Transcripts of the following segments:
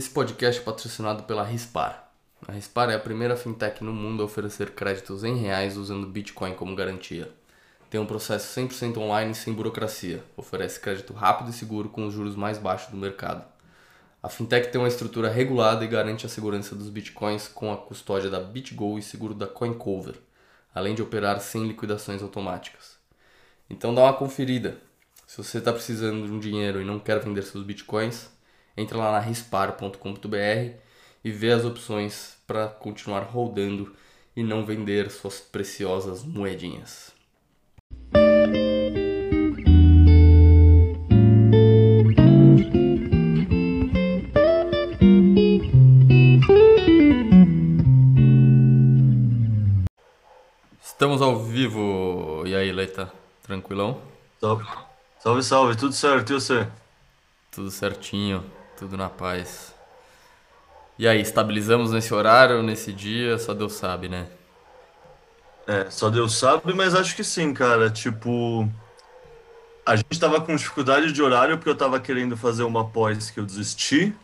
Esse podcast é patrocinado pela Rispar. A Rispar é a primeira fintech no mundo a oferecer créditos em reais usando Bitcoin como garantia. Tem um processo 100% online sem burocracia. Oferece crédito rápido e seguro com os juros mais baixos do mercado. A fintech tem uma estrutura regulada e garante a segurança dos bitcoins com a custódia da BitGo e seguro da CoinCover, além de operar sem liquidações automáticas. Então dá uma conferida. Se você está precisando de um dinheiro e não quer vender seus bitcoins, entra lá na rispar.com.br e vê as opções para continuar rodando e não vender suas preciosas moedinhas. Estamos ao vivo. E aí, Leita? Tranquilão? Salve, salve, salve, tudo certo, e você? Tudo certinho, tudo na paz. E aí, estabilizamos nesse horário, nesse dia? Só Deus sabe, né? É, só Deus sabe, mas acho que sim, cara. Tipo, a gente tava com dificuldade de horário porque eu tava querendo fazer uma pós que eu desisti,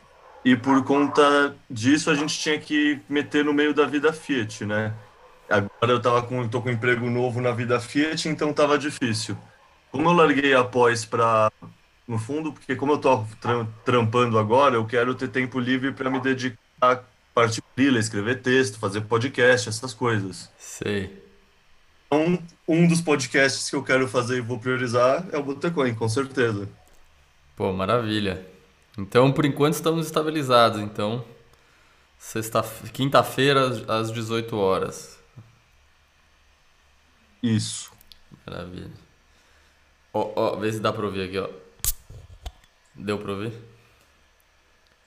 e por conta disso a gente tinha que meter no meio da vida Fiat, né? Agora eu tava com, tô com um emprego novo na vida Fiat, então tava difícil. Como eu larguei a pós para no fundo, porque como eu tô tra- trampando agora, eu quero ter tempo livre para me dedicar a parte freela, escrever texto, fazer podcast, essas coisas. Sei. Então, um dos podcasts que eu quero fazer e vou priorizar é o Botecoin, com certeza. Pô, maravilha. Então, por enquanto, estamos estabilizados. Então, sexta, quinta-feira, às 18 horas. Isso. Maravilha. Ó, ó, vê se dá pra ouvir aqui, ó. Deu pra ouvir?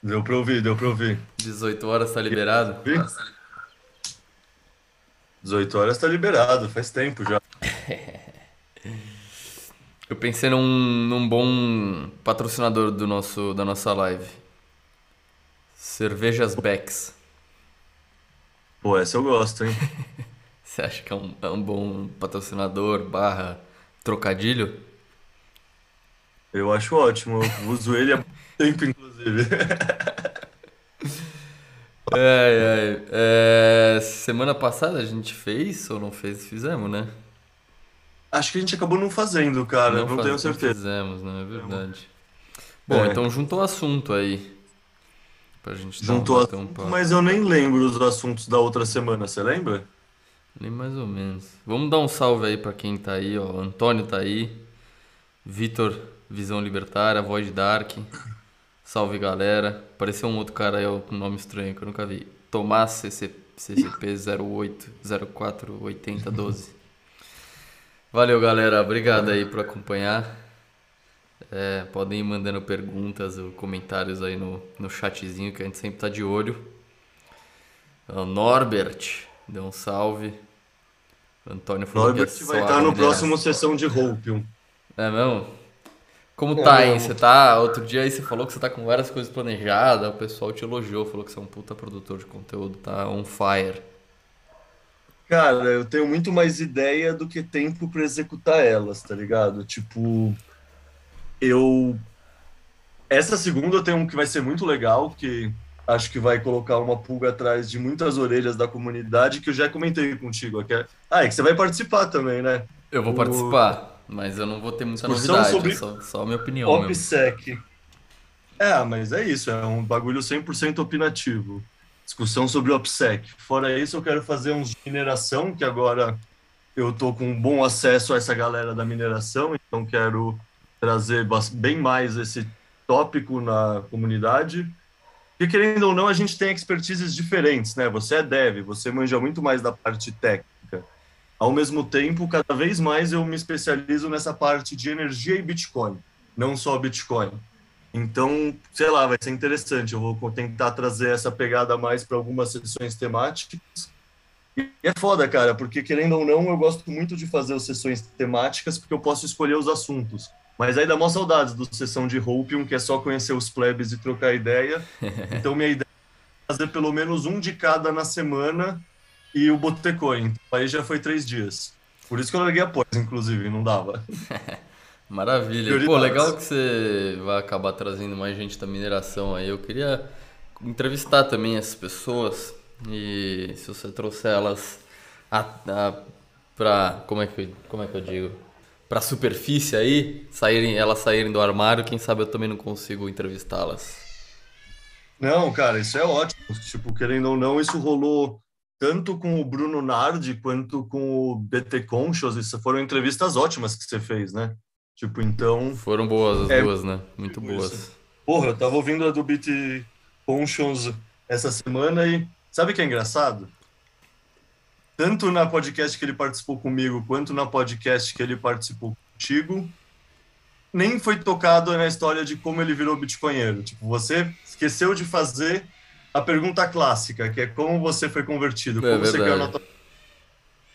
Deu pra ouvir, deu pra ouvir. 18 horas tá liberado? Vi? 18 horas tá liberado, faz tempo já. Eu pensei num, num bom patrocinador do nosso, da nossa live. Cervejas Becks. Pô, essa eu gosto, hein? Você acha que é um, é um bom patrocinador barra trocadilho? Eu acho ótimo, eu uso ele há muito tempo, inclusive. É, é, é, semana passada a gente fez ou não fez? Fizemos, né? Acho que a gente acabou não fazendo, cara, Não, não faz- tenho não certeza. fizemos, né? É verdade. Bom, É. então juntou o assunto aí. Pra gente dar um, Juntou bater um assunto, papo. mas eu nem lembro os assuntos da outra semana, você lembra? Nem mais ou menos. Vamos dar um salve aí pra quem tá aí, ó. Antônio tá aí. Vitor, Visão Libertária, Void Dark. Salve galera. Apareceu um outro cara aí com nome estranho que eu nunca vi. Tomás CC, CCP 08 04 80 12. Valeu galera, obrigado aí por acompanhar. É, podem ir mandando perguntas ou comentários aí no, no chatzinho que a gente sempre tá de olho. O Norbert deu um salve. Antônio falou Norbert é vai estar no próximo sessão de Hopium. É mesmo? Como É tá, hein? mesmo. Você tá. Outro dia aí você falou que você tá com várias coisas planejadas, o pessoal te elogiou, falou que você é um puta produtor de conteúdo, tá on fire. Cara, eu tenho muito mais ideia do que tempo pra executar elas, tá ligado? Tipo, eu. Essa segunda eu tenho um que vai ser muito legal, que acho que vai colocar uma pulga atrás de muitas orelhas da comunidade, que eu já comentei contigo. Que é... Ah, é que você vai participar também, né? Eu vou O- participar, mas eu não vou ter muita Discussão novidade, sobre só, só a minha opinião mesmo. OPSEC. É, mas é isso, é um bagulho 100% opinativo. Discussão sobre OPSEC. Fora isso, eu quero fazer uns de mineração, que agora eu tô com bom acesso a essa galera da mineração, então quero trazer bem mais esse tópico na comunidade. E querendo ou não, a gente tem expertises diferentes, né? Você é dev, você manja muito mais da parte técnica. Ao mesmo tempo, cada vez mais eu me especializo nessa parte de energia e Bitcoin, não só Bitcoin. Então, sei lá, vai ser interessante. Eu vou tentar trazer essa pegada mais para algumas sessões temáticas. E é foda, cara, porque querendo ou não, eu gosto muito de fazer as sessões temáticas porque eu posso escolher os assuntos. Mas aí dá mó saudades do sessão de Hopium, que é só conhecer os plebes e trocar ideia. Então, minha ideia é fazer pelo menos um de cada na semana e o Botecoin. Então, aí já foi três dias. Por isso que eu larguei a pós, inclusive, não dava. Maravilha. Pô, legal que você vai acabar trazendo mais gente da mineração aí. Eu queria entrevistar também essas pessoas e se você trouxer elas a, a, pra. Como é, que, como é que eu digo? Pra superfície aí, saírem, elas saírem do armário, quem sabe eu também não consigo entrevistá-las. Não, cara, isso é ótimo. Tipo, querendo ou não, isso rolou tanto com o Bruno Nardi quanto com o BT Conchos. Isso foram entrevistas ótimas que você fez, né? Tipo, então. Foram boas as é, duas, né? Muito boas. Isso. Porra, eu tava ouvindo a do BT Conchos essa semana e sabe o que é engraçado? Tanto na podcast que ele participou comigo, quanto na podcast que ele participou contigo, nem foi tocado na história de como ele virou bitcoinheiro. Tipo, você esqueceu de fazer a pergunta clássica, que é como você foi convertido, é como você ganhou tua...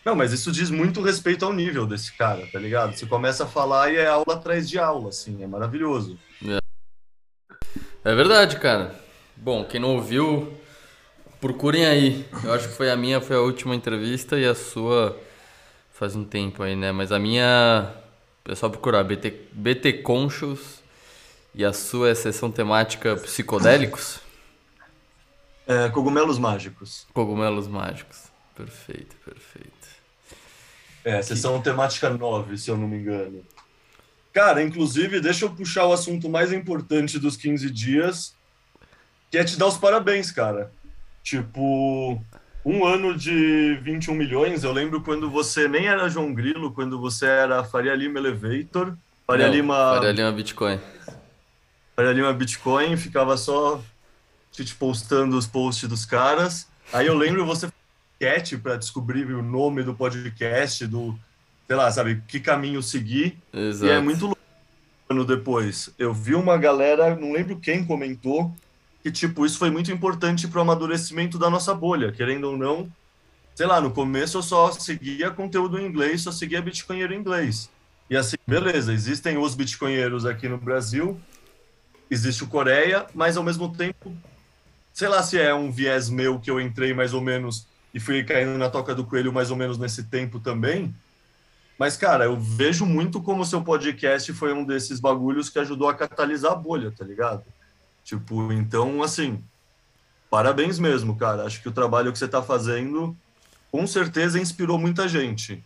Não, mas isso diz muito respeito ao nível desse cara, tá ligado? Você começa a falar e é aula atrás de aula, assim, é maravilhoso. É, é verdade, cara. Bom, quem não ouviu, procurem aí. Eu acho que foi a minha, foi a última entrevista e a sua faz um tempo aí, né? Mas a minha, é só procurar BT, BT Conchos e a sua é sessão temática psicodélicos. É, cogumelos mágicos. Cogumelos mágicos. Perfeito, perfeito. É, sessão que... temática 9, se eu não me engano. Cara, inclusive, deixa eu puxar o assunto mais importante dos 15 dias, que é te dar os parabéns, cara. Tipo, um ano de 21 milhões, eu lembro quando você nem era João Grilo, quando você era Faria Lima Elevator, Faria não, Lima... Faria Lima Bitcoin. Faria Lima Bitcoin, ficava só te postando os posts dos caras. Aí eu lembro você enquete para descobrir o nome do podcast, do, sei lá, sabe, que caminho seguir. Exato. E é muito louco. Ano depois, eu vi uma galera, não lembro quem comentou, que tipo, isso foi muito importante para o amadurecimento da nossa bolha, querendo ou não. Sei lá, no começo eu só seguia conteúdo em inglês, só seguia bitcoinheiro em inglês. E assim, beleza, existem os bitcoinheiros aqui no Brasil, existe o Coreia, mas ao mesmo tempo sei lá se é um viés meu que eu entrei mais ou menos e fui caindo na toca do coelho mais ou menos nesse tempo também. Mas, cara, eu vejo muito como o seu podcast foi um desses bagulhos que ajudou a catalisar a bolha, tá ligado? Tipo, então, assim, parabéns mesmo, cara. Acho que o trabalho que você tá fazendo com certeza inspirou muita gente.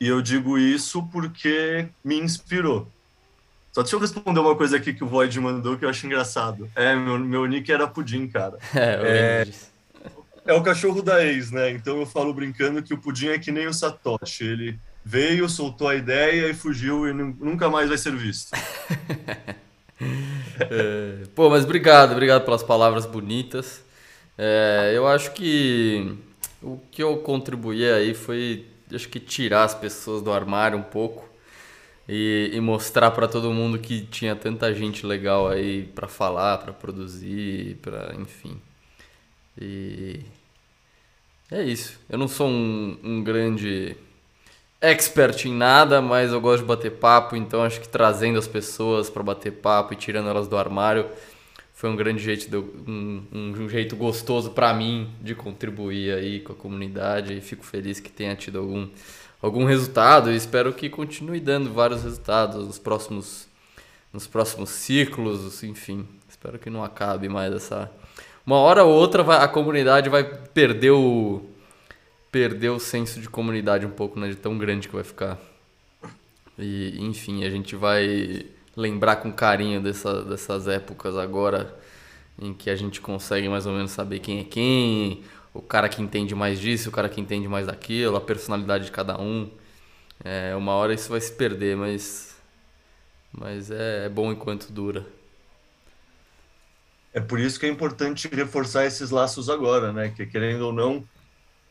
E eu digo isso porque me inspirou. Só deixa eu responder uma coisa aqui que o Void mandou que eu acho engraçado. É, meu, meu nick era Pudim, cara. É, é, é o cachorro da ex, né? Então eu falo brincando que o Pudim é que nem o Satoshi. Ele veio, soltou a ideia e fugiu e nunca mais vai ser visto. é, pô, mas obrigado, obrigado pelas palavras bonitas. É, eu acho que o que eu contribuí aí foi, acho que tirar as pessoas do armário um pouco e, e mostrar para todo mundo que tinha tanta gente legal aí para falar, para produzir, para enfim. E é isso. Eu não sou um, um grande expert em nada, mas eu gosto de bater papo, então acho que trazendo as pessoas para bater papo e tirando elas do armário foi um grande jeito de, um, um, jeito gostoso para mim de contribuir aí com a comunidade e fico feliz que tenha tido algum algum resultado e espero que continue dando vários resultados nos próximos nos próximos ciclos, enfim. Espero que não acabe mais essa uma hora ou outra a comunidade vai perder o perder o senso de comunidade um pouco, né, de tão grande que vai ficar. E enfim, a gente vai lembrar com carinho dessa, dessas épocas agora em que a gente consegue mais ou menos saber quem é quem, o cara que entende mais disso, o cara que entende mais daquilo, a personalidade de cada um. É, uma hora isso vai se perder, mas, mas é, é bom enquanto dura. É por isso que é importante reforçar esses laços agora, né? Que querendo ou não,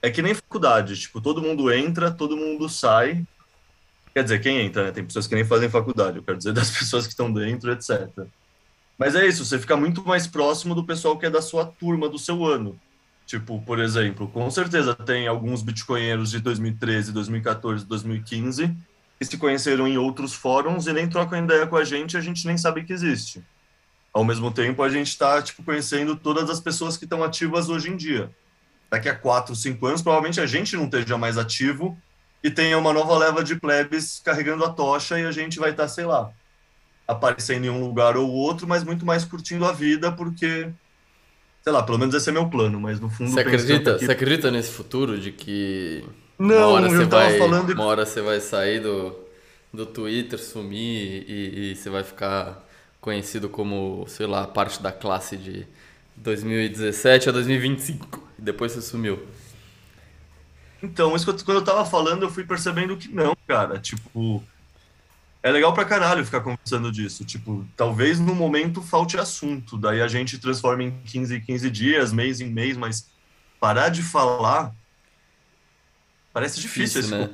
é que nem faculdade, tipo, todo mundo entra, todo mundo sai. Quer dizer, quem entra, né? Tem pessoas que nem fazem faculdade, eu quero dizer das pessoas que estão dentro, etc. Mas é isso, você fica muito mais próximo do pessoal que é da sua turma, do seu ano. Tipo, por exemplo, com certeza tem alguns bitcoinheiros de 2013, 2014, 2015 que se conheceram em outros fóruns e nem trocam ideia com a gente, a gente nem sabe que existe. Ao mesmo tempo, a gente está tipo conhecendo todas as pessoas que estão ativas hoje em dia. Daqui a quatro, cinco anos, provavelmente a gente não esteja mais ativo e tenha uma nova leva de plebes carregando a tocha e a gente vai estar, tá, sei lá, aparecendo em um lugar ou outro, mas muito mais curtindo a vida, porque Sei lá, pelo menos esse é meu plano, mas no fundo. Você acredita, que... você acredita nesse futuro de que. Não, uma hora eu você tava vai, falando. Uma hora você vai sair do, do Twitter, sumir e, e você vai ficar conhecido como, sei lá, parte da classe de 2017 a 2025. E depois você sumiu. Então, isso eu- quando eu tava falando, eu fui percebendo que não, cara. Tipo, é legal pra caralho ficar conversando disso. Tipo, talvez no momento falte assunto. Daí a gente transforma em 15 em 15 dias, mês em mês, mas parar de falar parece difícil, esse né?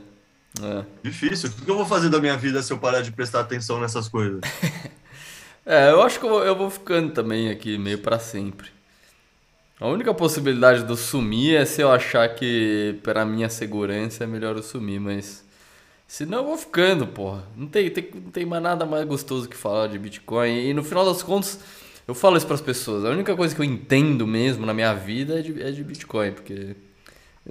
É. Difícil. O que eu vou fazer da minha vida se eu parar de prestar atenção nessas coisas? É, eu acho que eu vou, eu vou ficando também aqui meio pra sempre. A única possibilidade de eu sumir é se eu achar que, para minha segurança, é melhor eu sumir, mas. Senão eu vou ficando, porra. Não tem, tem, não tem mais nada mais gostoso que falar de Bitcoin. E no final das contas, eu falo isso pras pessoas. A única coisa que eu entendo mesmo na minha vida é de, é de Bitcoin, porque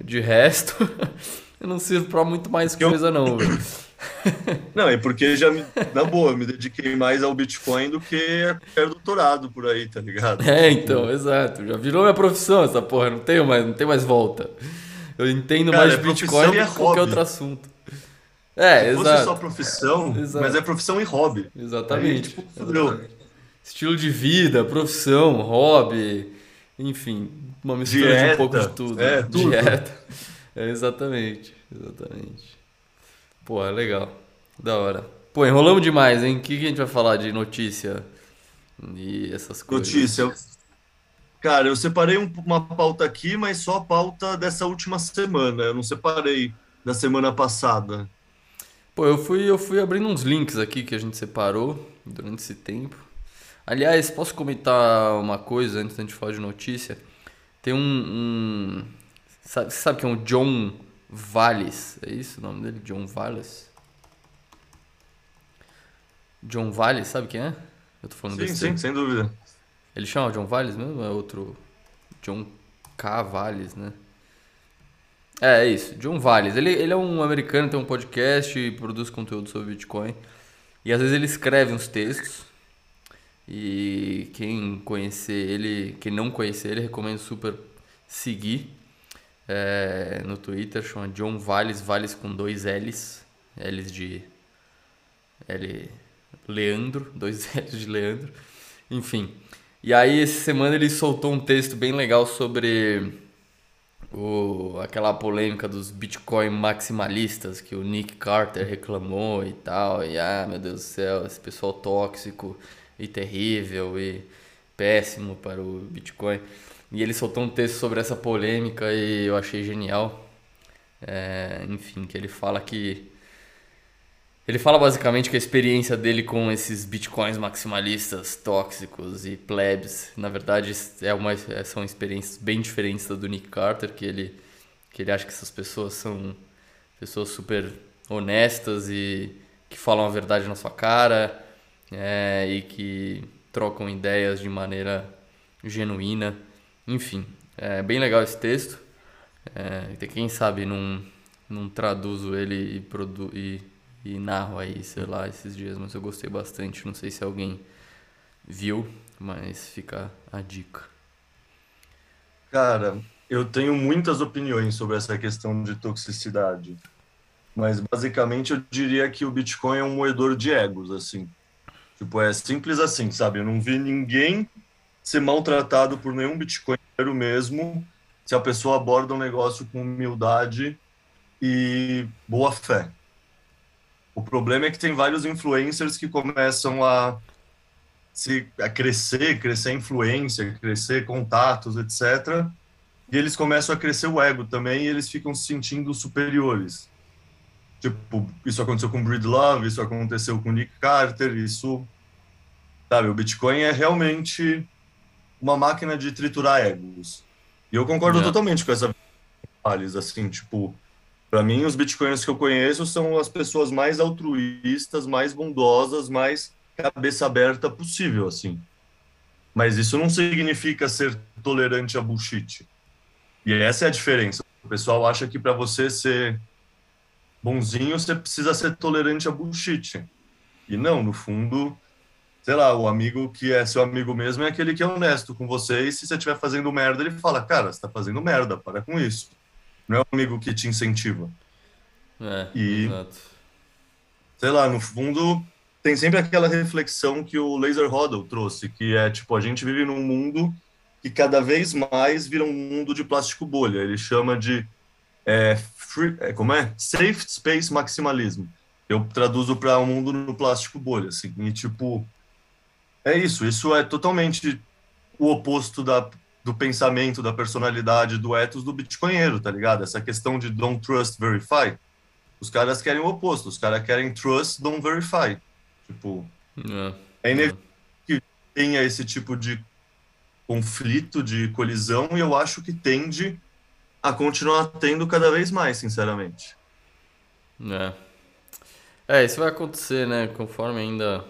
de resto, eu não sirvo pra muito mais eu- coisa, não. Não, é porque já, me- na boa, me dediquei mais ao Bitcoin do que a qualquer doutorado por aí, tá ligado? É, então, exato. Já virou minha profissão essa porra, não tenho mais, não tem mais volta. Eu entendo Cara, mais é de profissão Bitcoin é do que qualquer hobby. outro assunto. É, Se fosse exato. só profissão, Exato. mas é profissão e hobby. Exatamente. Aí, tipo, fudeu. Estilo de vida, profissão, hobby, enfim, uma mistura de um Dieta, pouco de tudo. é, tudo. Dieta. É, exatamente, exatamente. Pô, é legal. Da hora. Pô, enrolamos demais, hein? O que que a gente vai falar de notícia e essas coisas? Notícia. eu- Cara, eu separei um- uma pauta aqui, mas só a pauta dessa última semana. Eu não separei da semana passada. Pô, eu fui, eu fui abrindo uns links aqui que a gente separou durante esse tempo. Aliás, posso comentar uma coisa antes da gente falar de notícia? Tem um. um sabe, você sabe que é um John Valles? É isso o nome dele? John Valles? John Valles, sabe quem é? Eu tô falando Sim, besteira. sim, sem dúvida. Ele chama John Valles mesmo? É outro. John K. Valles, né? É, é isso. John Valles. Ele, ele é um americano, tem um podcast e produz conteúdo sobre Bitcoin. E às vezes ele escreve uns textos. E quem conhecer ele, quem não conhecer ele, recomendo super seguir é, no Twitter. Chama John Valles, Valles com dois L's. L's de. L. Leandro, dois L's de Leandro. Enfim. E aí, essa semana ele soltou um texto bem legal sobre o, aquela polêmica dos Bitcoin maximalistas que o Nick Carter reclamou e tal. E ah, meu Deus do céu, esse pessoal tóxico e terrível e péssimo para o Bitcoin. E ele soltou um texto sobre essa polêmica e eu achei genial. É, enfim, que ele fala que ele fala basicamente que a experiência dele com esses bitcoins maximalistas, tóxicos e plebs, na verdade é uma, é- são experiências bem diferentes da do Nick Carter, que ele, que ele acha que essas pessoas são pessoas super honestas e que falam a verdade na sua cara é, e que trocam ideias de maneira genuína. Enfim, é bem legal esse texto. É, quem sabe não, não traduzo ele e, produ e, e narro aí, sei lá, esses dias, mas eu gostei bastante. Não sei se alguém viu, mas fica a dica. Cara, eu tenho muitas opiniões sobre essa questão de toxicidade. Mas basicamente eu diria que o Bitcoin é um moedor de egos, assim. Tipo, é simples assim, sabe? Eu não vi ninguém ser maltratado por nenhum Bitcoinero mesmo se a pessoa aborda um negócio com humildade e boa fé. O problema é que tem vários influencers que começam a se a crescer, crescer influência, crescer contatos, etc. E eles começam a crescer o ego também e eles ficam se sentindo superiores. Tipo, isso aconteceu com o Breedlove, isso aconteceu com Nick Carter, isso... Sabe, o Bitcoin é realmente uma máquina de triturar egos. E eu concordo É. totalmente com essa assim, tipo, para mim os bitcoiners que eu conheço são as pessoas mais altruístas, mais bondosas, mais cabeça aberta possível, assim. Mas isso não significa ser tolerante a bullshit. E essa é a diferença. O pessoal acha que para você ser bonzinho, você precisa ser tolerante a bullshit. E não, no fundo, sei lá, o amigo que é seu amigo mesmo é aquele que é honesto com você e se você estiver fazendo merda, ele fala, cara, você tá fazendo merda, para com isso. Não é o amigo que te incentiva. É, E- exato. sei lá, no fundo, tem sempre aquela reflexão que o Laser Hodel trouxe, que é tipo, a gente vive num mundo que cada vez mais vira um mundo de plástico bolha. Ele chama de é, free- é, como é? Safe Space Maximalism. Eu traduzo para um mundo no plástico bolha, assim, e tipo, é isso, isso é totalmente o oposto da, do pensamento, da personalidade, do ethos do bitcoinheiro, tá ligado? Essa questão de don't trust, verify. Os caras querem o oposto, os caras querem trust, don't verify. Tipo, É, é inevitável que tenha esse tipo de conflito, de colisão, e eu acho que tende a continuar tendo cada vez mais, sinceramente. é. É, isso vai acontecer, né? Conforme ainda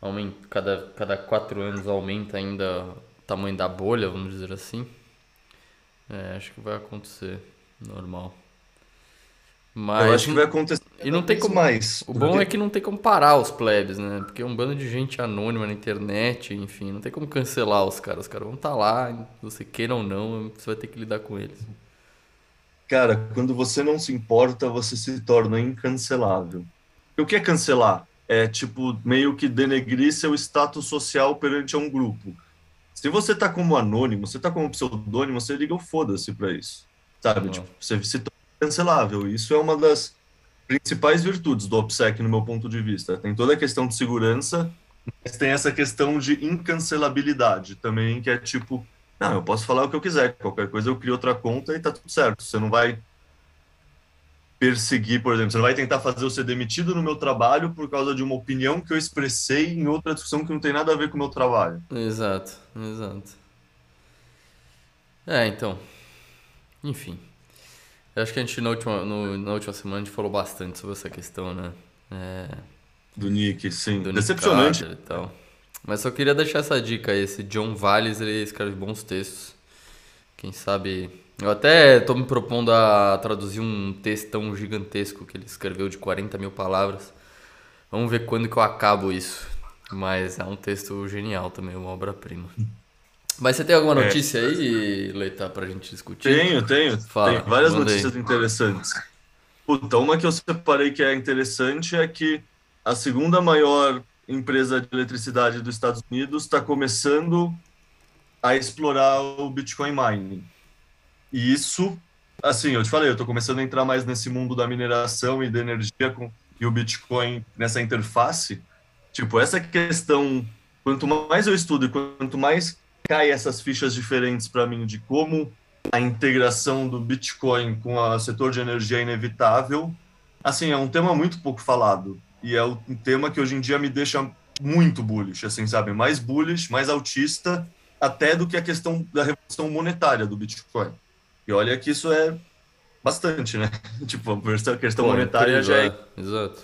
aumenta, cada, cada quatro anos aumenta ainda tamanho da bolha, vamos dizer assim. É, acho que vai acontecer, normal. Mas eu acho que vai acontecer e não tem como- mais. O bom é que não tem como parar os plebes, né? Porque é um bando de gente anônima na internet, enfim, não tem como cancelar os caras. Os caras vão estar lá, se você queira ou não, você vai ter que lidar com eles. Cara, quando você não se importa, você se torna incancelável. E o que é cancelar? É, tipo, meio que denegrir seu status social perante um grupo. Se você tá como anônimo, você tá como pseudônimo, você liga o foda-se pra isso. Sabe? Ah. Tipo, você se torna cancelável. Isso é uma das principais virtudes do OPSEC, no meu ponto de vista. Tem toda a questão de segurança, mas tem essa questão de incancelabilidade também, que é tipo, não, eu posso falar o que eu quiser, qualquer coisa eu crio outra conta e tá tudo certo. Você não vai perseguir, por exemplo, você vai tentar fazer eu ser demitido no meu trabalho por causa de uma opinião que eu expressei em outra discussão que não tem nada a ver com o meu trabalho. Exato, exato. É, então. Enfim. Eu acho que a gente na última, no- na última semana a gente falou bastante sobre essa questão, né? É, Do Nick, sim. do Nick Decepcionante. Carter e tal. Mas só queria deixar essa dica aí. Esse John Valles, ele escreve bons textos. Quem sabe. Eu até tô me propondo a traduzir um textão gigantesco que ele escreveu de 40 mil palavras. Vamos ver quando que eu acabo isso. Mas é um texto genial também, uma obra-prima. Mas você tem alguma É. notícia aí, Leita, pra gente discutir? Tenho, tenho. Fala, tem várias manda aí. notícias interessantes. Puta, uma que eu separei que é interessante é que a segunda maior empresa de eletricidade dos Estados Unidos está começando a explorar o Bitcoin mining. E isso, assim, eu te falei, eu estou começando a entrar mais nesse mundo da mineração e da energia com, e o Bitcoin nessa interface. Tipo, essa questão, quanto mais eu estudo e quanto mais cai essas fichas diferentes para mim de como a integração do Bitcoin com o setor de energia é inevitável, assim, é um tema muito pouco falado. E é um tema que hoje em dia me deixa muito bullish, assim, sabe? Mais bullish, mais autista, até do que a questão da revolução monetária do Bitcoin. E olha que isso é bastante, né? tipo, a questão Pô, monetária já é é. Exato.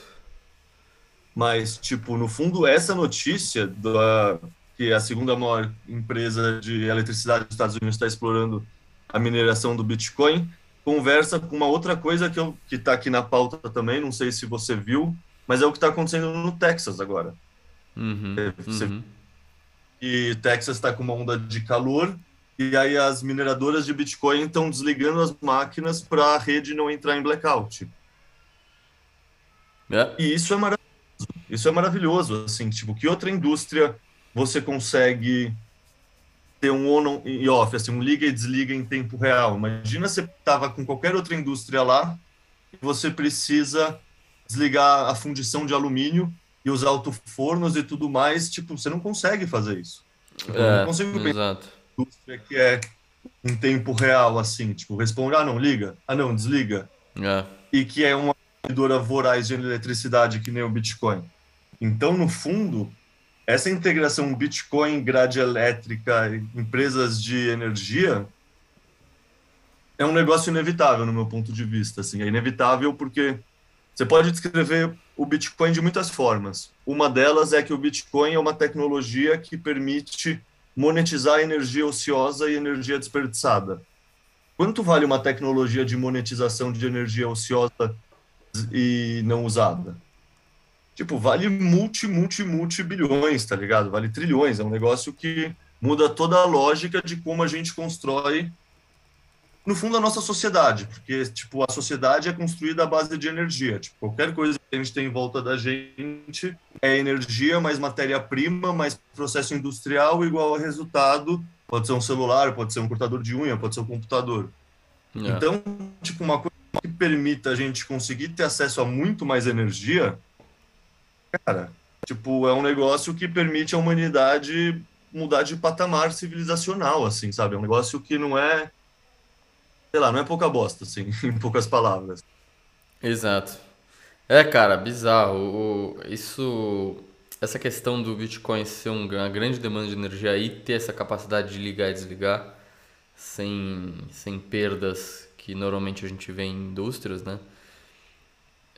mas, tipo, no fundo, essa notícia da, que a segunda maior empresa de eletricidade dos Estados Unidos está explorando a mineração do Bitcoin conversa com uma outra coisa que está aqui na pauta também, não sei se você viu, mas é o que está acontecendo no Texas agora. Uhum, Você- uhum. E Texas está com uma onda de calor e aí as mineradoras de Bitcoin estão desligando as máquinas para a rede não entrar em blackout. É, E isso é maravilhoso. Isso é maravilhoso, assim, tipo, que outra indústria você consegue ter um on e off, assim, um liga e desliga em tempo real. Imagina você tava com qualquer outra indústria lá e você precisa desligar a fundição de alumínio e os alto-fornos e tudo mais, tipo, você não consegue fazer isso. Tipo, eu é, não consigo pensar exato. Indústria que é em tempo real, assim, tipo, responde, ah, não, liga, ah, não, desliga É, e que é uma consumidora voraz de eletricidade que nem o Bitcoin. Então, no fundo, essa integração Bitcoin, grade elétrica, empresas de energia é um negócio inevitável no meu ponto de vista. Assim, é inevitável porque você pode descrever o Bitcoin de muitas formas. Uma delas é que o Bitcoin é uma tecnologia que permite monetizar energia ociosa e energia desperdiçada. Quanto vale uma tecnologia de monetização de energia ociosa e não usada? tipo, vale multi, multi, multi bilhões, tá ligado? Vale trilhões. É um negócio que muda toda a lógica de como a gente constrói no fundo, a nossa sociedade, porque, tipo, a sociedade é construída à base de energia. Tipo, qualquer coisa a gente tem em volta da gente é energia mais matéria-prima, mais processo industrial igual a resultado. Pode ser um celular, pode ser um cortador de unha, pode ser um computador. Yeah. Então, tipo, uma coisa que permita a gente conseguir ter acesso a muito mais energia, cara, tipo, é um negócio que permite a humanidade mudar de patamar civilizacional, assim, sabe? É um negócio que não é sei lá, não é pouca bosta, assim, em poucas palavras. Exato. É, cara, bizarro. O, isso, essa questão do Bitcoin ser uma grande demanda de energia e ter essa capacidade de ligar e desligar sem, sem perdas que normalmente a gente vê em indústrias, né?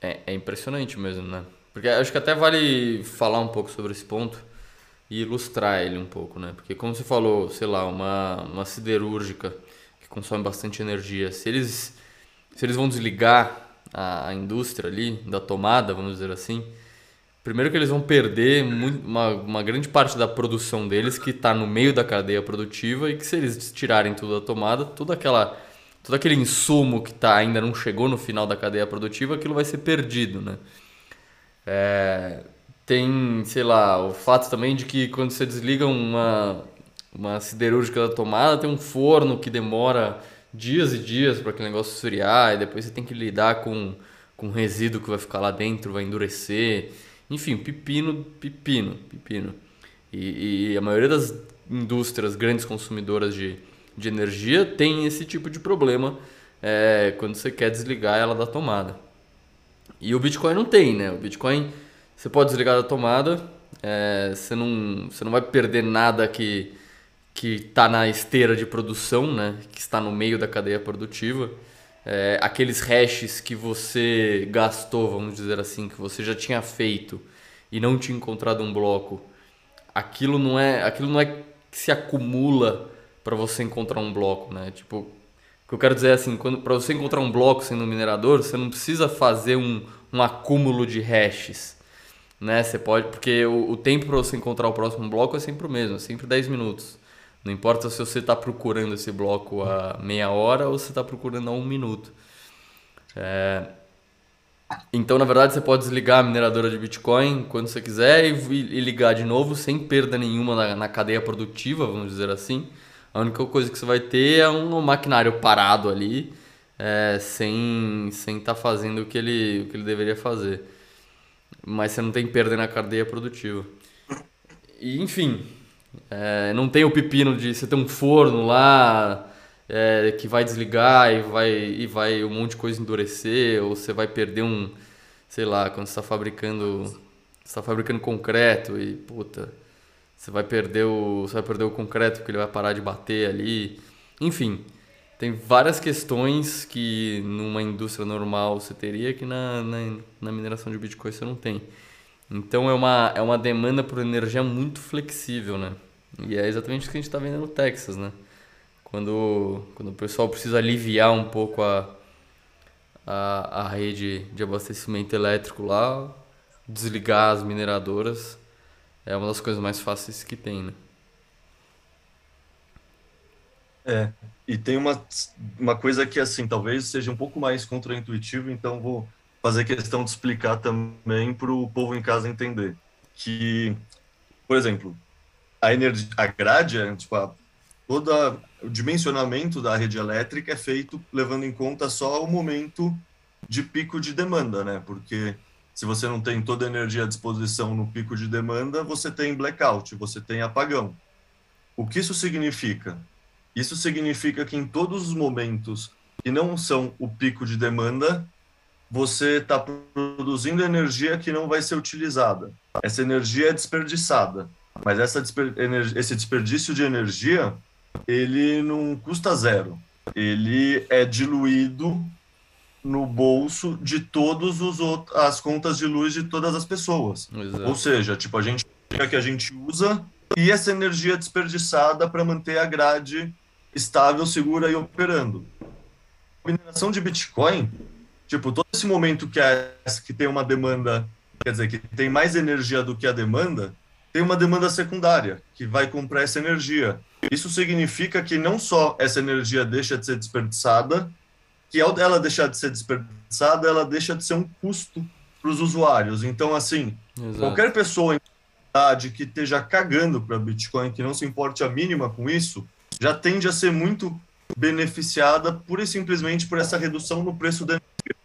É, é impressionante mesmo, né? Porque acho que até vale falar um pouco sobre esse ponto e ilustrar ele um pouco, né? Porque como você falou, sei lá, uma, uma siderúrgica consome bastante energia, se eles, se eles vão desligar a, a indústria ali, da tomada, vamos dizer assim, primeiro que eles vão perder muito, uma, uma grande parte da produção deles que está no meio da cadeia produtiva e que se eles tirarem tudo da tomada, toda aquela todo aquele insumo que tá, ainda não chegou no final da cadeia produtiva, aquilo vai ser perdido, né? É, tem, sei lá, o fato também de que quando você desliga uma, uma siderúrgica da tomada tem um forno que demora dias e dias para aquele negócio esfriar e depois você tem que lidar com, com resíduo que vai ficar lá dentro, vai endurecer. Enfim, pepino, pepino, pepino. E, e a maioria das indústrias grandes consumidoras de, de energia tem esse tipo de problema é, quando você quer desligar ela da tomada. E o Bitcoin não tem, né? O Bitcoin você pode desligar da tomada, é, você, não, você não vai perder nada que que está na esteira de produção, né? que está no meio da cadeia produtiva. É, aqueles hashes que você gastou, vamos dizer assim, que você já tinha feito e não tinha encontrado um bloco, aquilo não é, aquilo não é que se acumula para você encontrar um bloco, né? Tipo, o que eu quero dizer é assim, quando para você encontrar um bloco sendo um minerador, você não precisa fazer um, um acúmulo de hashes, né? Você pode, porque o, o tempo para você encontrar o próximo bloco é sempre o mesmo, é sempre 10 minutos. Não importa se você está procurando esse bloco a meia hora ou se está procurando a um minuto. É... Então, na verdade, você pode desligar a mineradora de Bitcoin quando você quiser e, e ligar de novo sem perda nenhuma na, na, cadeia produtiva, vamos dizer assim. A única coisa que você vai ter é um maquinário parado ali, é, sem estar sem tá fazendo o que, ele, o que ele deveria fazer. Mas você não tem perda na cadeia produtiva. E, enfim, é, não tem o pepino de você ter um forno lá é, que vai desligar e vai, e vai um monte de coisa endurecer, ou você vai perder um, sei lá, quando você está fabricando, está fabricando concreto e puta, você vai perder o, você vai perder o concreto porque ele vai parar de bater ali. Enfim, tem várias questões que numa indústria normal você teria que na, na, na mineração de Bitcoin você não tem. Então é uma, é uma demanda por energia muito flexível, né? E é exatamente o que a gente está vendo no Texas, né? Quando, quando o pessoal precisa aliviar um pouco a, a, a rede de abastecimento elétrico lá, desligar as mineradoras é uma das coisas mais fáceis que tem, né? É, e tem uma, uma coisa que, assim, talvez seja um pouco mais contraintuitivo, então vou fazer questão de explicar também para o povo em casa entender. Que, por exemplo, a energia, a grade, é, tipo, a, toda o dimensionamento da rede elétrica é feito levando em conta só o momento de pico de demanda, né? Porque se você não tem toda a energia à disposição no pico de demanda, você tem blackout, você tem apagão. O que isso significa? Isso significa que em todos os momentos que não são o pico de demanda, você está produzindo energia que não vai ser utilizada. Essa energia é desperdiçada, mas essa desper esse desperdício de energia ele não custa zero. Ele é diluído no bolso de todos os outros, as contas de luz de todas as pessoas. Exato. Ou seja, tipo a gente que a gente usa e essa energia desperdiçada para manter a grade estável, segura e operando. A mineração de Bitcoin Tipo, todo esse momento que, é, que tem uma demanda quer dizer, que tem mais energia do que a demanda, tem uma demanda secundária que vai comprar essa energia. Isso significa que não só essa energia deixa de ser desperdiçada, que ao dela deixar de ser desperdiçada, ela deixa de ser um custo para os usuários. Então, assim, Exato. qualquer pessoa que esteja cagando para Bitcoin, que não se importe a mínima com isso, já tende a ser muito beneficiada pura e simplesmente por essa redução no preço da energia.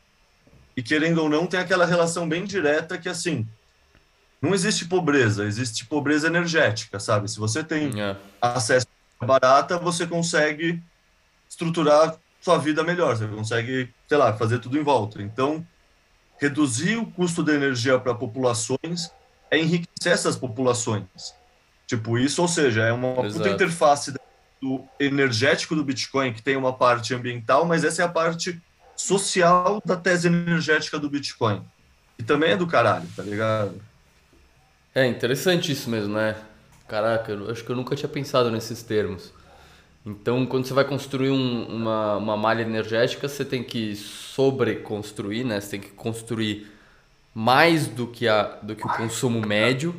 E querendo ou não, tem aquela relação bem direta que, assim, não existe pobreza, existe pobreza energética, sabe? Se você tem é. acesso barata, você consegue estruturar sua vida melhor, você consegue, sei lá, fazer tudo em volta. Então, reduzir o custo da energia para populações é enriquecer essas populações. Tipo isso, ou seja, é uma Exato. puta interface do energético do Bitcoin que tem uma parte ambiental, mas essa é a parte social da tese energética do Bitcoin. E também é do caralho, tá ligado? É interessante isso mesmo, né? Caraca, eu acho que eu nunca tinha pensado nesses termos. Então, quando você vai construir um, uma, uma malha energética, você tem que sobreconstruir, né? Você tem que construir mais do que, a, do que o consumo médio,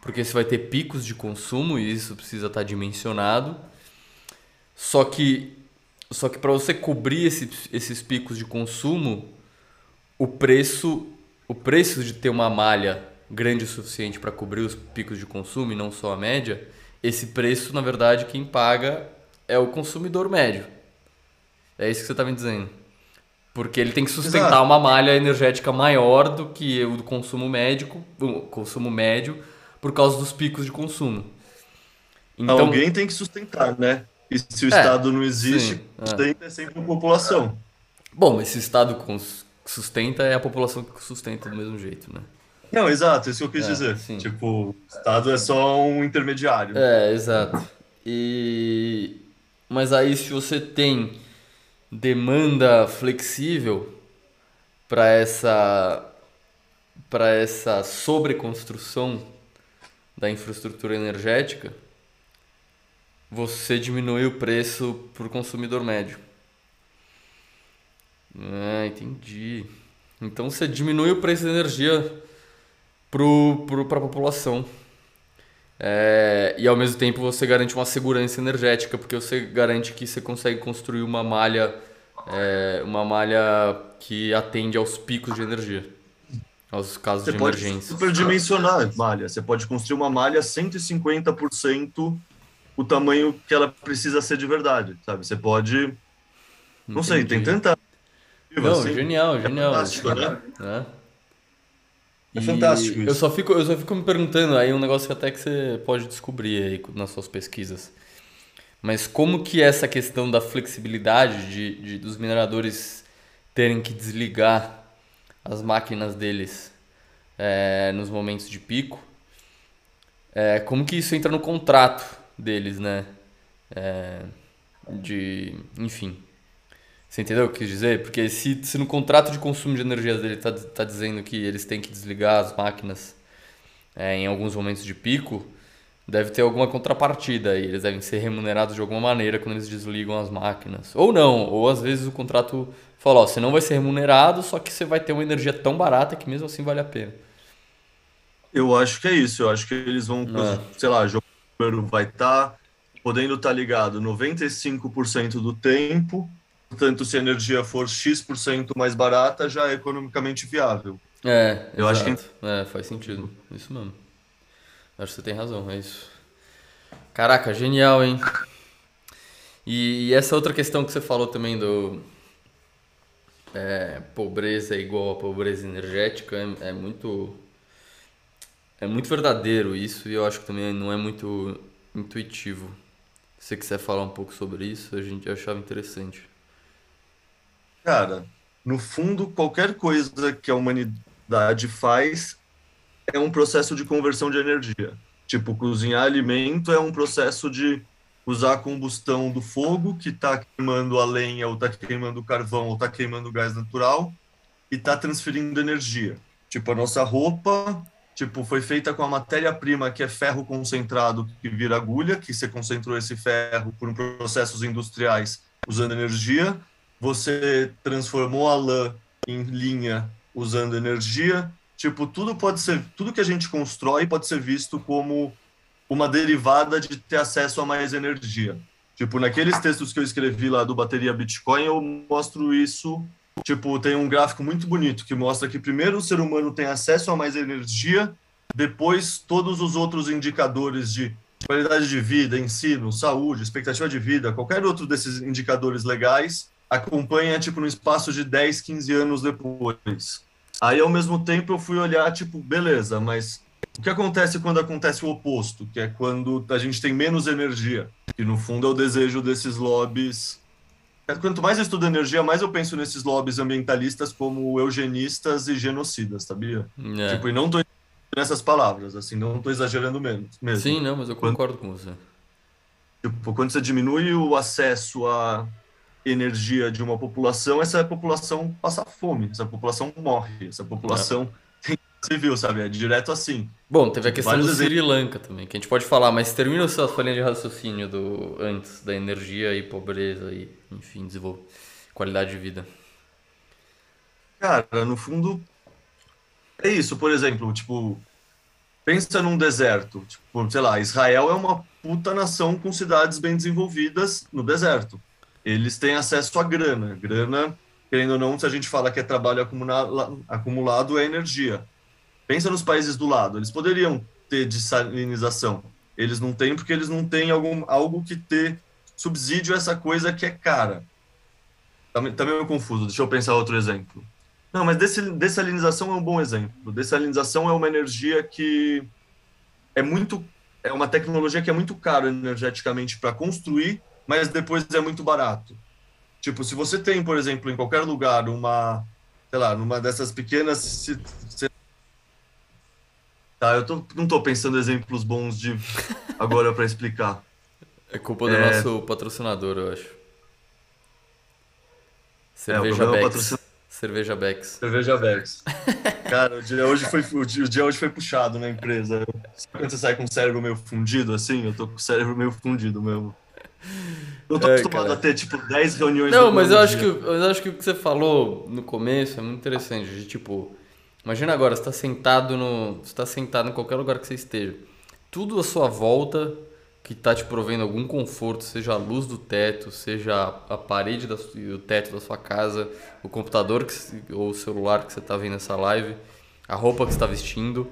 porque você vai ter picos de consumo e isso precisa estar dimensionado. Só que, só que para você cobrir esse, esses picos de consumo, o preço, o preço de ter uma malha grande o suficiente para cobrir os picos de consumo e não só a média, esse preço, na verdade, quem paga é o consumidor médio. É isso que você está me dizendo. Porque ele tem que sustentar Exato. uma malha energética maior do que o do consumo médico, o consumo médio, por causa dos picos de consumo. Então, Alguém tem que sustentar, né? E se o é, Estado não existe, sim, sustenta é. é sempre a população. Bom, mas se o Estado sustenta, é a população que sustenta do mesmo jeito, né? Não, exato, isso que eu quis é, dizer. Sim. Tipo, o Estado é só um intermediário. É, exato. E... Mas aí se você tem demanda flexível para essa para essa sobreconstrução da infraestrutura energética, você diminui o preço para o consumidor médio. Ah, entendi. Então você diminui o preço da energia para a população. É, e ao mesmo tempo você garante uma segurança energética, porque você garante que você consegue construir uma malha, é, uma malha que atende aos picos de energia, aos casos você de pode emergência. superdimensionar malha. Você pode construir uma malha 150% o tamanho que ela precisa ser de verdade, sabe? Você pode, não Entendi. sei, tem tanta não, assim, genial, genial. É fantástico, né? É. É fantástico isso. Eu só, fico, eu só fico me perguntando, aí um negócio que até que você pode descobrir aí nas suas pesquisas. Mas como que essa questão da flexibilidade de, de dos mineradores terem que desligar as máquinas deles é, nos momentos de pico, é, como que isso entra no contrato deles, né? É, de, enfim, você entendeu o que eu quis dizer? Porque se, se no contrato de consumo de energia dele está tá dizendo que eles têm que desligar as máquinas é, em alguns momentos de pico, deve ter alguma contrapartida e eles devem ser remunerados de alguma maneira quando eles desligam as máquinas. Ou não, ou às vezes o contrato fala, ó, você não vai ser remunerado, só que você vai ter uma energia tão barata que mesmo assim vale a pena. Eu acho que é isso, eu acho que eles vão, é. sei lá, o jogo vai estar tá podendo estar tá ligado 95% do tempo Portanto, se a energia for X% mais barata, já é economicamente viável. É, eu exato. acho que. É, faz sentido. Isso mesmo. Acho que você tem razão, é isso. Caraca, genial, hein? E, essa outra questão que você falou também do. É, pobreza igual a pobreza energética é, é muito. É muito verdadeiro isso e eu acho que também não é muito intuitivo. Se você quiser falar um pouco sobre isso, a gente achava interessante. Cara, no fundo, qualquer coisa que a humanidade faz é um processo de conversão de energia. Tipo, cozinhar alimento é um processo de usar a combustão do fogo, que está queimando a lenha, ou está queimando o carvão, ou está queimando o gás natural, e está transferindo energia. Tipo, a nossa roupa tipo, foi feita com a matéria-prima que é ferro concentrado que vira agulha, que você concentrou esse ferro por processos industriais usando energia, você transformou a lã em linha usando energia, tipo, tudo pode ser, tudo que a gente constrói pode ser visto como uma derivada de ter acesso a mais energia. Tipo, naqueles textos que eu escrevi lá do Bateria Bitcoin, eu mostro isso. Tipo, tem um gráfico muito bonito que mostra que primeiro o ser humano tem acesso a mais energia, depois todos os outros indicadores de qualidade de vida, ensino, saúde, expectativa de vida, qualquer outro desses indicadores legais acompanha tipo no espaço de 10, 15 anos depois. Aí ao mesmo tempo eu fui olhar tipo, beleza, mas o que acontece quando acontece o oposto, que é quando a gente tem menos energia, que no fundo é o desejo desses lobbies. Quanto mais eu estudo energia, mais eu penso nesses lobbies ambientalistas como eugenistas e genocidas, sabia? É. Tipo, e não tô nessas palavras, assim, não estou exagerando menos, mesmo. Sim, não, mas eu concordo quando, com você. Tipo, quando você diminui o acesso à energia de uma população, essa população passa fome, essa população morre, essa população é. Civil, sabe? É direto assim. Bom, teve a questão do Sri Lanka também, que a gente pode falar, mas termina a sua linha de raciocínio do antes da energia e pobreza e, enfim, desenvolver qualidade de vida. Cara, no fundo, é isso, por exemplo, tipo, pensa num deserto, tipo, sei lá, Israel é uma puta nação com cidades bem desenvolvidas no deserto. Eles têm acesso à grana. Grana, querendo ou não, se a gente fala que é trabalho acumulado é energia. Pensa nos países do lado, eles poderiam ter desalinização. Eles não têm porque eles não têm algum, algo que ter subsídio a essa coisa que é cara. Também, também é confuso, deixa eu pensar outro exemplo. Não, mas dessalinização é um bom exemplo. Dessalinização é uma energia que é muito é uma tecnologia que é muito cara energeticamente para construir, mas depois é muito barato. Tipo, se você tem, por exemplo, em qualquer lugar uma, sei lá, numa dessas pequenas Tá, eu tô, não estou pensando exemplos bons de agora para explicar. É culpa do é... nosso patrocinador, eu acho. Cerveja é, Bex. Cerveja Bex. Cerveja Bex. Cara, o dia, hoje foi, o dia, o dia hoje foi puxado na empresa. Quando você sai com o cérebro meio fundido, assim, eu tô com o cérebro meio fundido mesmo. Eu tô é, acostumado cara. a ter, tipo, 10 reuniões Não, mas eu acho, que, eu acho que o que você falou no começo é muito interessante. De, tipo, imagina agora, você tá sentado no. Você tá sentado em qualquer lugar que você esteja. Tudo à sua volta que está te provendo algum conforto, seja a luz do teto, seja a parede do teto da sua casa, o computador que, ou o celular que você está vendo essa live, a roupa que você está vestindo,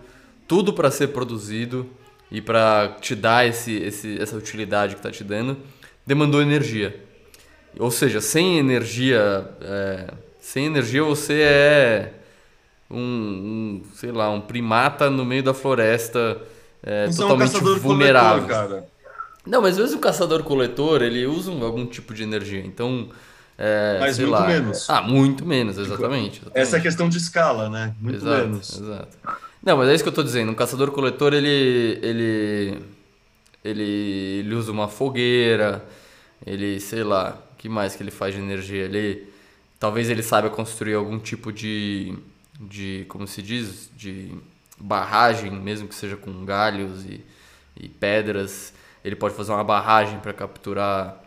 tudo para ser produzido e para te dar esse, esse, essa utilidade que está te dando, demandou energia. Ou seja, sem energia, é, sem energia você é um, um, sei lá, um primata no meio da floresta, é, totalmente é um vulnerável. cara. Não, mas às vezes o caçador-coletor, ele usa algum tipo de energia. Então, é, mas muito lá, menos. Ah, muito menos, exatamente, exatamente. Essa é a questão de escala, né? Muito exato, menos. Exato. Não, mas é isso que eu estou dizendo. Um caçador-coletor, ele, ele, ele, ele usa uma fogueira, ele, sei lá, o que mais que ele faz de energia? Ele, talvez ele saiba construir algum tipo de, de como se diz, de barragem, mesmo que seja com galhos e, e pedras ele pode fazer uma barragem para capturar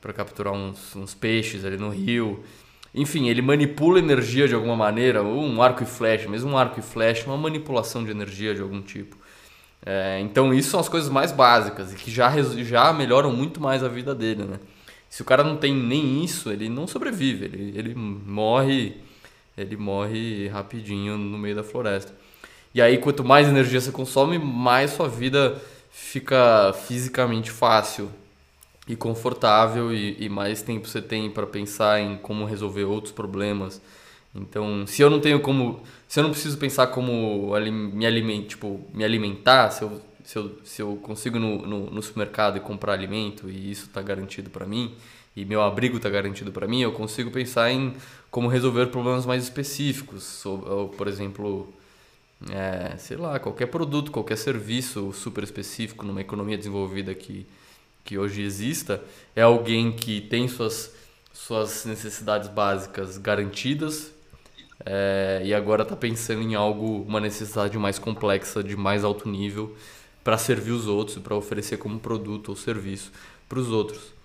para capturar uns, uns peixes ali no rio. Enfim, ele manipula energia de alguma maneira, ou um arco e flecha, mesmo um arco e flecha, uma manipulação de energia de algum tipo. É, então isso são as coisas mais básicas e que já, já melhoram muito mais a vida dele, né? Se o cara não tem nem isso, ele não sobrevive, ele, ele morre ele morre rapidinho no meio da floresta. E aí quanto mais energia você consome, mais sua vida fica fisicamente fácil e confortável e, e mais tempo você tem para pensar em como resolver outros problemas. Então, se eu não tenho como, se eu não preciso pensar como me alimentar, tipo, me alimentar, se eu, se eu, se eu consigo no, no, no supermercado e comprar alimento e isso está garantido para mim e meu abrigo está garantido para mim, eu consigo pensar em como resolver problemas mais específicos, por exemplo, é, sei lá, qualquer produto, qualquer serviço super específico numa economia desenvolvida que, que hoje exista, é alguém que tem suas, suas necessidades básicas garantidas é, e agora está pensando em algo, uma necessidade mais complexa, de mais alto nível, para servir os outros para oferecer como produto ou serviço para os outros.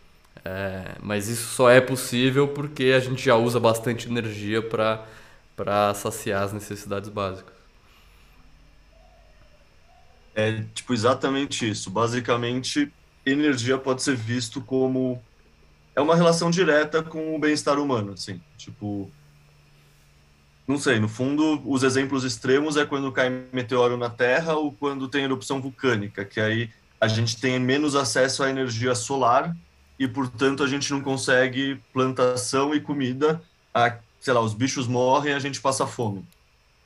É, mas isso só é possível porque a gente já usa bastante energia para saciar as necessidades básicas. É tipo exatamente isso. Basicamente, energia pode ser visto como é uma relação direta com o bem-estar humano, assim. Tipo, não sei, no fundo, os exemplos extremos é quando cai meteoro na Terra ou quando tem erupção vulcânica, que aí a gente tem menos acesso à energia solar e, portanto, a gente não consegue plantação e comida, a, sei lá, os bichos morrem a gente passa fome.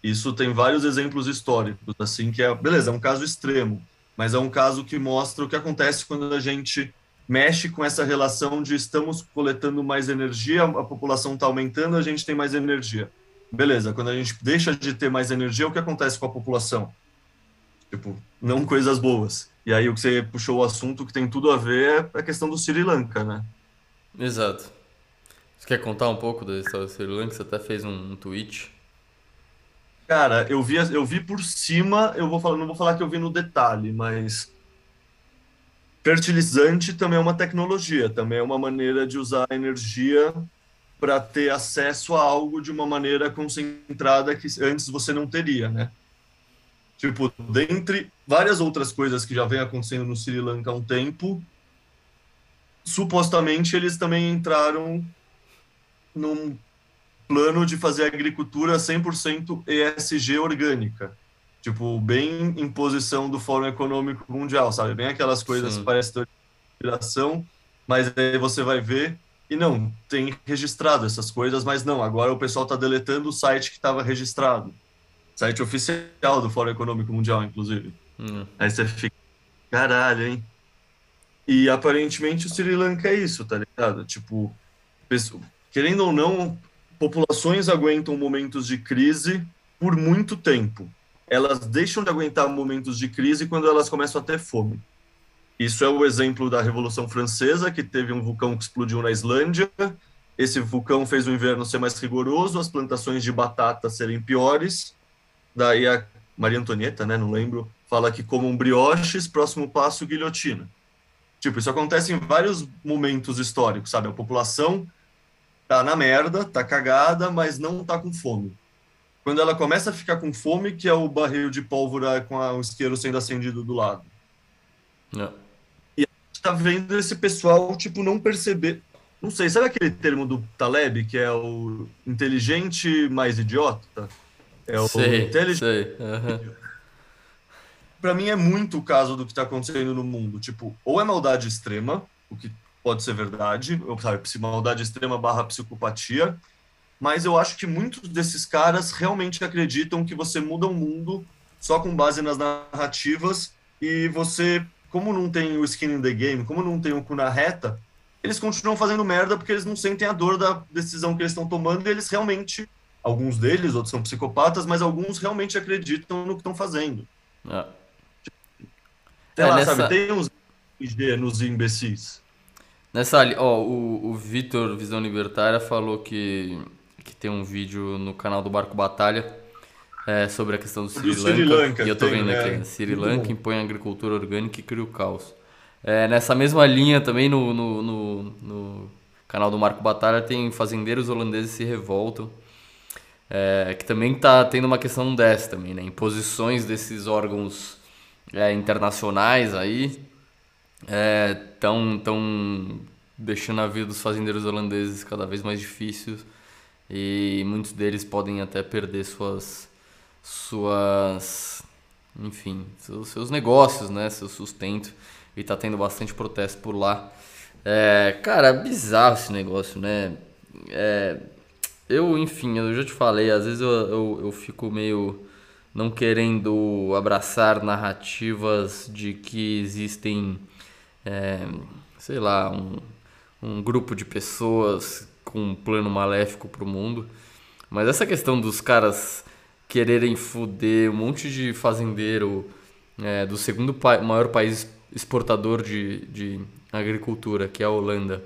Isso tem vários exemplos históricos, assim, que é, beleza, é um caso extremo, mas é um caso que mostra o que acontece quando a gente mexe com essa relação de estamos coletando mais energia, a população está aumentando, a gente tem mais energia. Beleza, quando a gente deixa de ter mais energia, o que acontece com a população? Tipo, não coisas boas. E aí o que você puxou o assunto que tem tudo a ver é a questão do Sri Lanka, né? Exato. Você quer contar um pouco da história do Sri Lanka? Você até fez um, um tweet. Cara, eu vi, eu vi por cima, eu vou falar, não vou falar que eu vi no detalhe, mas fertilizante também é uma tecnologia, também é uma maneira de usar a energia para ter acesso a algo de uma maneira concentrada que antes você não teria, né? Tipo, dentre várias outras coisas que já vem acontecendo no Sri Lanka há um tempo, supostamente eles também entraram num plano de fazer agricultura 100% ESG orgânica. Tipo, bem em posição do Fórum Econômico Mundial, sabe? Bem aquelas coisas Sim. que parecem inspiração, mas aí você vai ver e não, tem registrado essas coisas, mas não, agora o pessoal está deletando o site que estava registrado. Site oficial do Fórum Econômico Mundial, inclusive. Hum. Aí você fica, caralho, hein? E aparentemente o Sri Lanka é isso, tá ligado? Tipo, querendo ou não, populações aguentam momentos de crise por muito tempo. Elas deixam de aguentar momentos de crise quando elas começam a ter fome. Isso é o exemplo da Revolução Francesa, que teve um vulcão que explodiu na Islândia. Esse vulcão fez o inverno ser mais rigoroso, as plantações de batata serem piores, Daí a Maria Antonieta, né, não lembro, fala que como um brioches, próximo passo, guilhotina. Tipo, isso acontece em vários momentos históricos, sabe? A população tá na merda, tá cagada, mas não tá com fome. Quando ela começa a ficar com fome, que é o barril de pólvora com a, o isqueiro sendo acendido do lado. Não. E a gente tá vendo esse pessoal, tipo, não perceber. Não sei, sabe aquele termo do Taleb, que é o inteligente mais idiota? É o sei, sei. Uhum. Para mim é muito o caso do que está acontecendo no mundo. Tipo, ou é maldade extrema, o que pode ser verdade, ou sabe, maldade extrema barra psicopatia, mas eu acho que muitos desses caras realmente acreditam que você muda o mundo só com base nas narrativas e você, como não tem o skin in the game, como não tem o cu na reta, eles continuam fazendo merda porque eles não sentem a dor da decisão que eles estão tomando e eles realmente alguns deles, outros são psicopatas, mas alguns realmente acreditam no que estão fazendo. É. Sei é, lá, nessa... sabe, tem uns nos imbecis. Nessa, ó, o, o Vitor Visão Libertária falou que, que tem um vídeo no canal do Barco Batalha é, sobre a questão do Sri, Lanka, Sri Lanka. E eu tô tem, vendo aqui, é, Sri Lanka impõe agricultura orgânica e cria o caos. É, nessa mesma linha também no, no, no, no canal do Marco Batalha tem fazendeiros holandeses se revoltam é, que também está tendo uma questão dessa também, né? Imposições desses órgãos é, internacionais aí estão é, tão deixando a vida dos fazendeiros holandeses cada vez mais difícil e muitos deles podem até perder suas suas enfim seus, seus negócios né? Seu sustento. E tá tendo bastante protesto por lá. É, cara bizarro esse negócio né? É, eu, enfim, eu já te falei, às vezes eu, eu, eu fico meio não querendo abraçar narrativas de que existem, é, sei lá, um, um grupo de pessoas com um plano maléfico para o mundo. Mas essa questão dos caras quererem foder um monte de fazendeiro é, do segundo pa maior país exportador de, de agricultura, que é a Holanda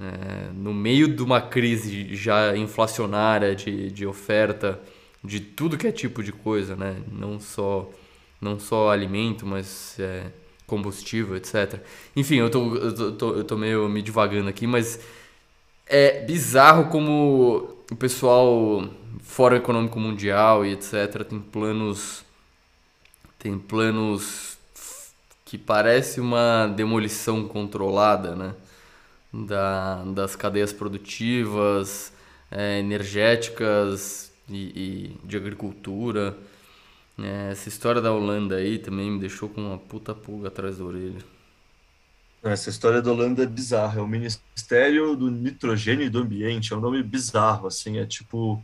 é, no meio de uma crise já inflacionária de, de oferta de tudo que é tipo de coisa, né? Não só, não só alimento, mas é, combustível, etc. Enfim, eu tô, eu, tô, tô meio me divagando aqui, mas é bizarro como o pessoal Fórum Econômico Mundial e etc. tem planos tem planos que parece uma demolição controlada, né? Da, das cadeias produtivas, é, energéticas e, e, de agricultura. É, essa história da Holanda aí também me deixou com uma puta pulga atrás da orelha. Essa história da Holanda é bizarra. É o Ministério do Nitrogênio e do Ambiente. É um nome bizarro, assim. É tipo.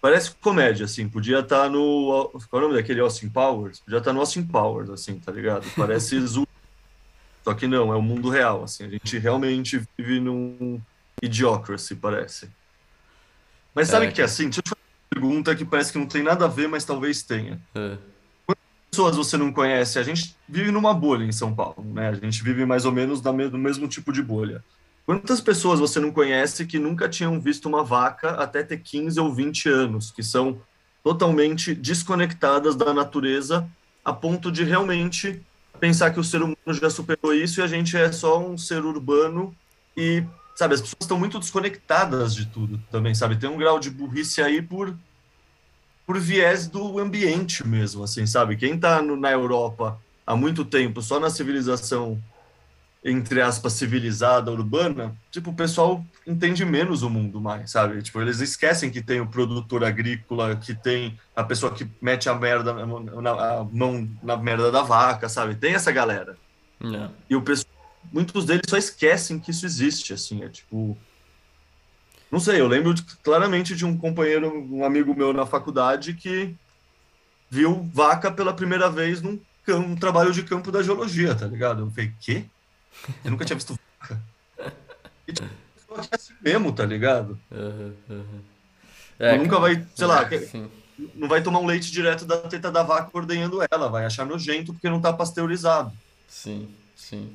Parece comédia, assim. Podia estar tá no. Qual é o nome daquele Austin Powers? Podia estar tá no Austin Powers, assim, tá ligado? Parece. Só que não, é o mundo real, assim. A gente realmente vive num idiocracy, parece. Mas sabe o é. que é assim? Deixa eu te fazer uma pergunta que parece que não tem nada a ver, mas talvez tenha. É. Quantas pessoas você não conhece? A gente vive numa bolha em São Paulo, né? A gente vive mais ou menos no mesmo tipo de bolha. Quantas pessoas você não conhece que nunca tinham visto uma vaca até ter 15 ou 20 anos, que são totalmente desconectadas da natureza a ponto de realmente pensar que o ser humano já superou isso e a gente é só um ser urbano e sabe, as pessoas estão muito desconectadas de tudo também, sabe? Tem um grau de burrice aí por por viés do ambiente mesmo, assim, sabe? Quem está na Europa há muito tempo, só na civilização entre aspas civilizada urbana, tipo, o pessoal entende menos o mundo mais, sabe? Tipo, eles esquecem que tem o produtor agrícola, que tem a pessoa que mete a merda na, a mão na merda da vaca, sabe? Tem essa galera. Yeah. E o pessoal muitos deles só esquecem que isso existe, assim, é tipo... Não sei, eu lembro de, claramente de um companheiro, um amigo meu na faculdade que viu vaca pela primeira vez num um trabalho de campo da geologia, tá ligado? Eu falei, quê? Eu nunca tinha visto vaca. E, tipo, é assim mesmo, tá ligado? Uhum, uhum. É, nunca vai, sei lá, é, não vai tomar um leite direto da teta da vaca ordenhando ela, vai achar nojento porque não tá pasteurizado. Sim, sim.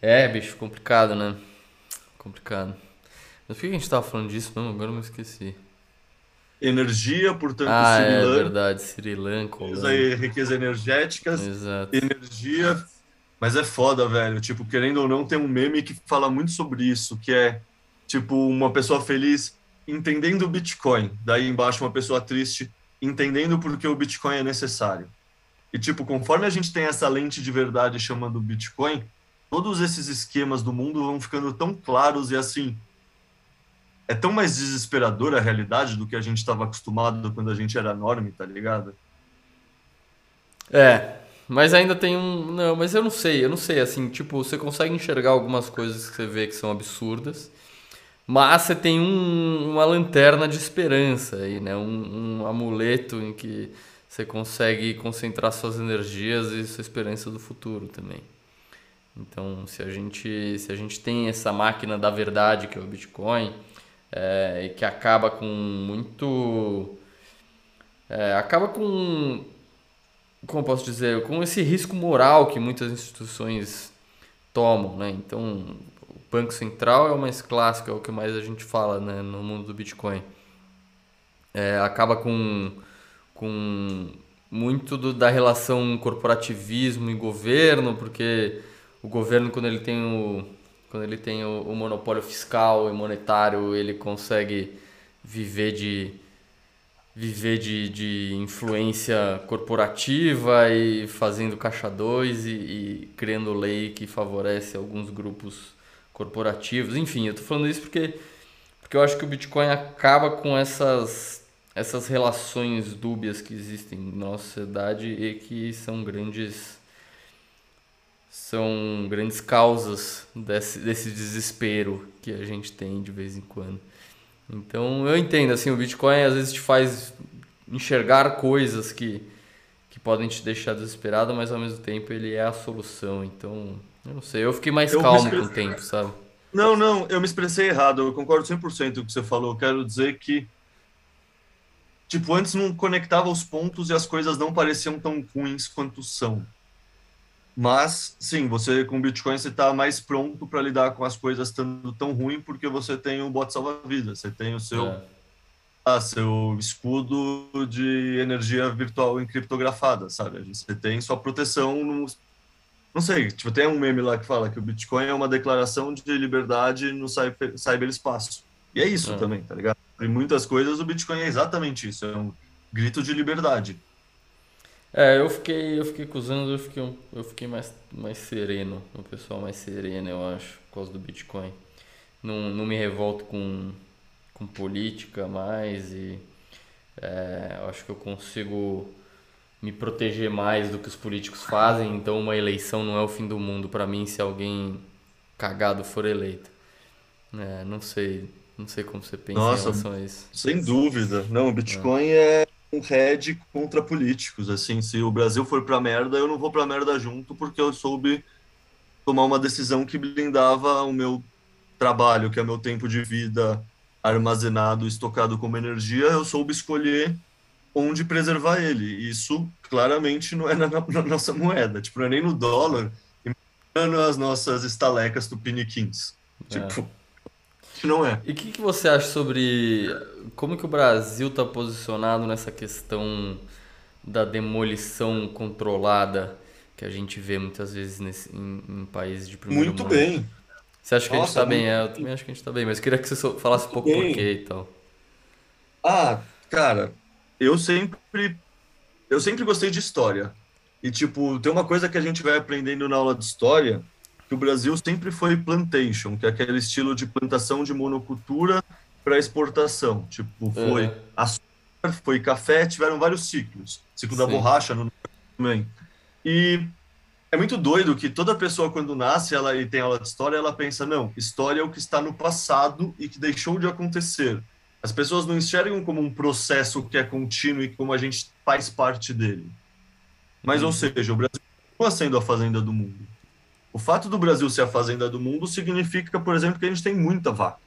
É, bicho, complicado, né? Complicado. Mas por que a gente tava falando disso mesmo? Agora eu me esqueci. Energia, portanto, ah, Sri é verdade, Sri Lanka. Aí, riqueza energéticas, Exato. energia. Mas é foda, velho. Tipo, querendo ou não, tem um meme que fala muito sobre isso, que é, tipo, uma pessoa feliz entendendo o Bitcoin. Daí embaixo, uma pessoa triste entendendo por que o Bitcoin é necessário. E, tipo, conforme a gente tem essa lente de verdade chamando Bitcoin, todos esses esquemas do mundo vão ficando tão claros e assim é tão mais desesperadora a realidade do que a gente estava acostumado quando a gente era enorme, tá ligado? É, mas ainda tem um. Não, mas eu não sei, eu não sei, assim, tipo, você consegue enxergar algumas coisas que você vê que são absurdas, mas você tem um, uma lanterna de esperança aí, né? Um, um amuleto em que você consegue concentrar suas energias e sua esperança do futuro também. Então, se a gente, se a gente tem essa máquina da verdade, que é o Bitcoin, é, que acaba com muito. É, acaba com. Como posso dizer? Com esse risco moral que muitas instituições tomam, né? Então, o Banco Central é o mais clássico, é o que mais a gente fala né, no mundo do Bitcoin. É, acaba com, com muito do, da relação corporativismo e governo, porque o governo quando ele tem o quando ele tem o, o, monopólio fiscal e monetário ele consegue viver de viver de, de influência corporativa e fazendo caixa 2 e, e, criando lei que favorece alguns grupos corporativos enfim eu tô falando isso porque porque eu acho que o Bitcoin acaba com essas essas relações dúbias que existem na nossa sociedade e que são grandes são grandes causas desse, desse desespero que a gente tem de vez em quando. Então eu entendo, assim, o Bitcoin às vezes te faz enxergar coisas que, que podem te deixar desesperado, mas ao mesmo tempo ele é a solução. Então, eu não sei, eu fiquei mais eu calmo com o tempo, sabe? Não, não, eu me expressei errado, eu concordo 100% com o que você falou. Eu quero dizer que tipo, antes não conectava os pontos e as coisas não pareciam tão ruins quanto são. Mas, sim, você com Bitcoin você está mais pronto para lidar com as coisas estando tão ruim porque você tem o bot salva-vidas, você tem o seu, é. ah, seu escudo de energia virtual encriptografada, sabe? Você tem sua proteção no, não sei, tipo, tem um meme lá que fala que o Bitcoin é uma declaração de liberdade no cyber, cyberespaço. E é isso é. também, tá ligado? Em muitas coisas o Bitcoin é exatamente isso, é um grito de liberdade. É, eu fiquei, eu fiquei com os anos, eu fiquei, eu fiquei mais, mais sereno, o pessoal mais sereno, eu acho, por causa do Bitcoin. Não, não me revolto com, com política mais e é, eu acho que eu consigo me proteger mais do que os políticos fazem, então uma eleição não é o fim do mundo para mim se alguém cagado for eleito. É, não sei, não sei como você pensa Nossa, em relação a isso. Sem dúvida. Não, o Bitcoin é, é um head contra políticos. Assim, se o Brasil for pra merda, eu não vou pra merda junto, porque eu soube tomar uma decisão que blindava o meu trabalho, que é meu tempo de vida armazenado, estocado como energia, eu soube escolher onde preservar ele. Isso claramente não é na, na nossa moeda, tipo, não é nem no dólar, imaginando as nossas estalecas tupiniquins. É. Tipo, não é. E o que, que você acha sobre como que o Brasil está posicionado nessa questão da demolição controlada que a gente vê muitas vezes nesse, em, em países de primeiro Muito mundo? bem. Você acha que Nossa, a gente está bem? É, eu também acho que a gente está bem, mas queria que você falasse um pouco bem. por quê e tal. Ah, cara, eu sempre eu sempre gostei de história. E tipo, tem uma coisa que a gente vai aprendendo na aula de história, que o Brasil sempre foi plantation, que é aquele estilo de plantação de monocultura para exportação. Tipo, foi açúcar, foi café, tiveram vários ciclos. Ciclo Sim. da borracha no também. E é muito doido que toda pessoa quando nasce, ela e tem aula de história, ela pensa, não, história é o que está no passado e que deixou de acontecer. As pessoas não enxergam como um processo que é contínuo e como a gente faz parte dele. Mas, ou uhum. seja, o Brasil continua sendo a fazenda do mundo. O fato do Brasil ser a fazenda do mundo significa, por exemplo, que a gente tem muita vaca,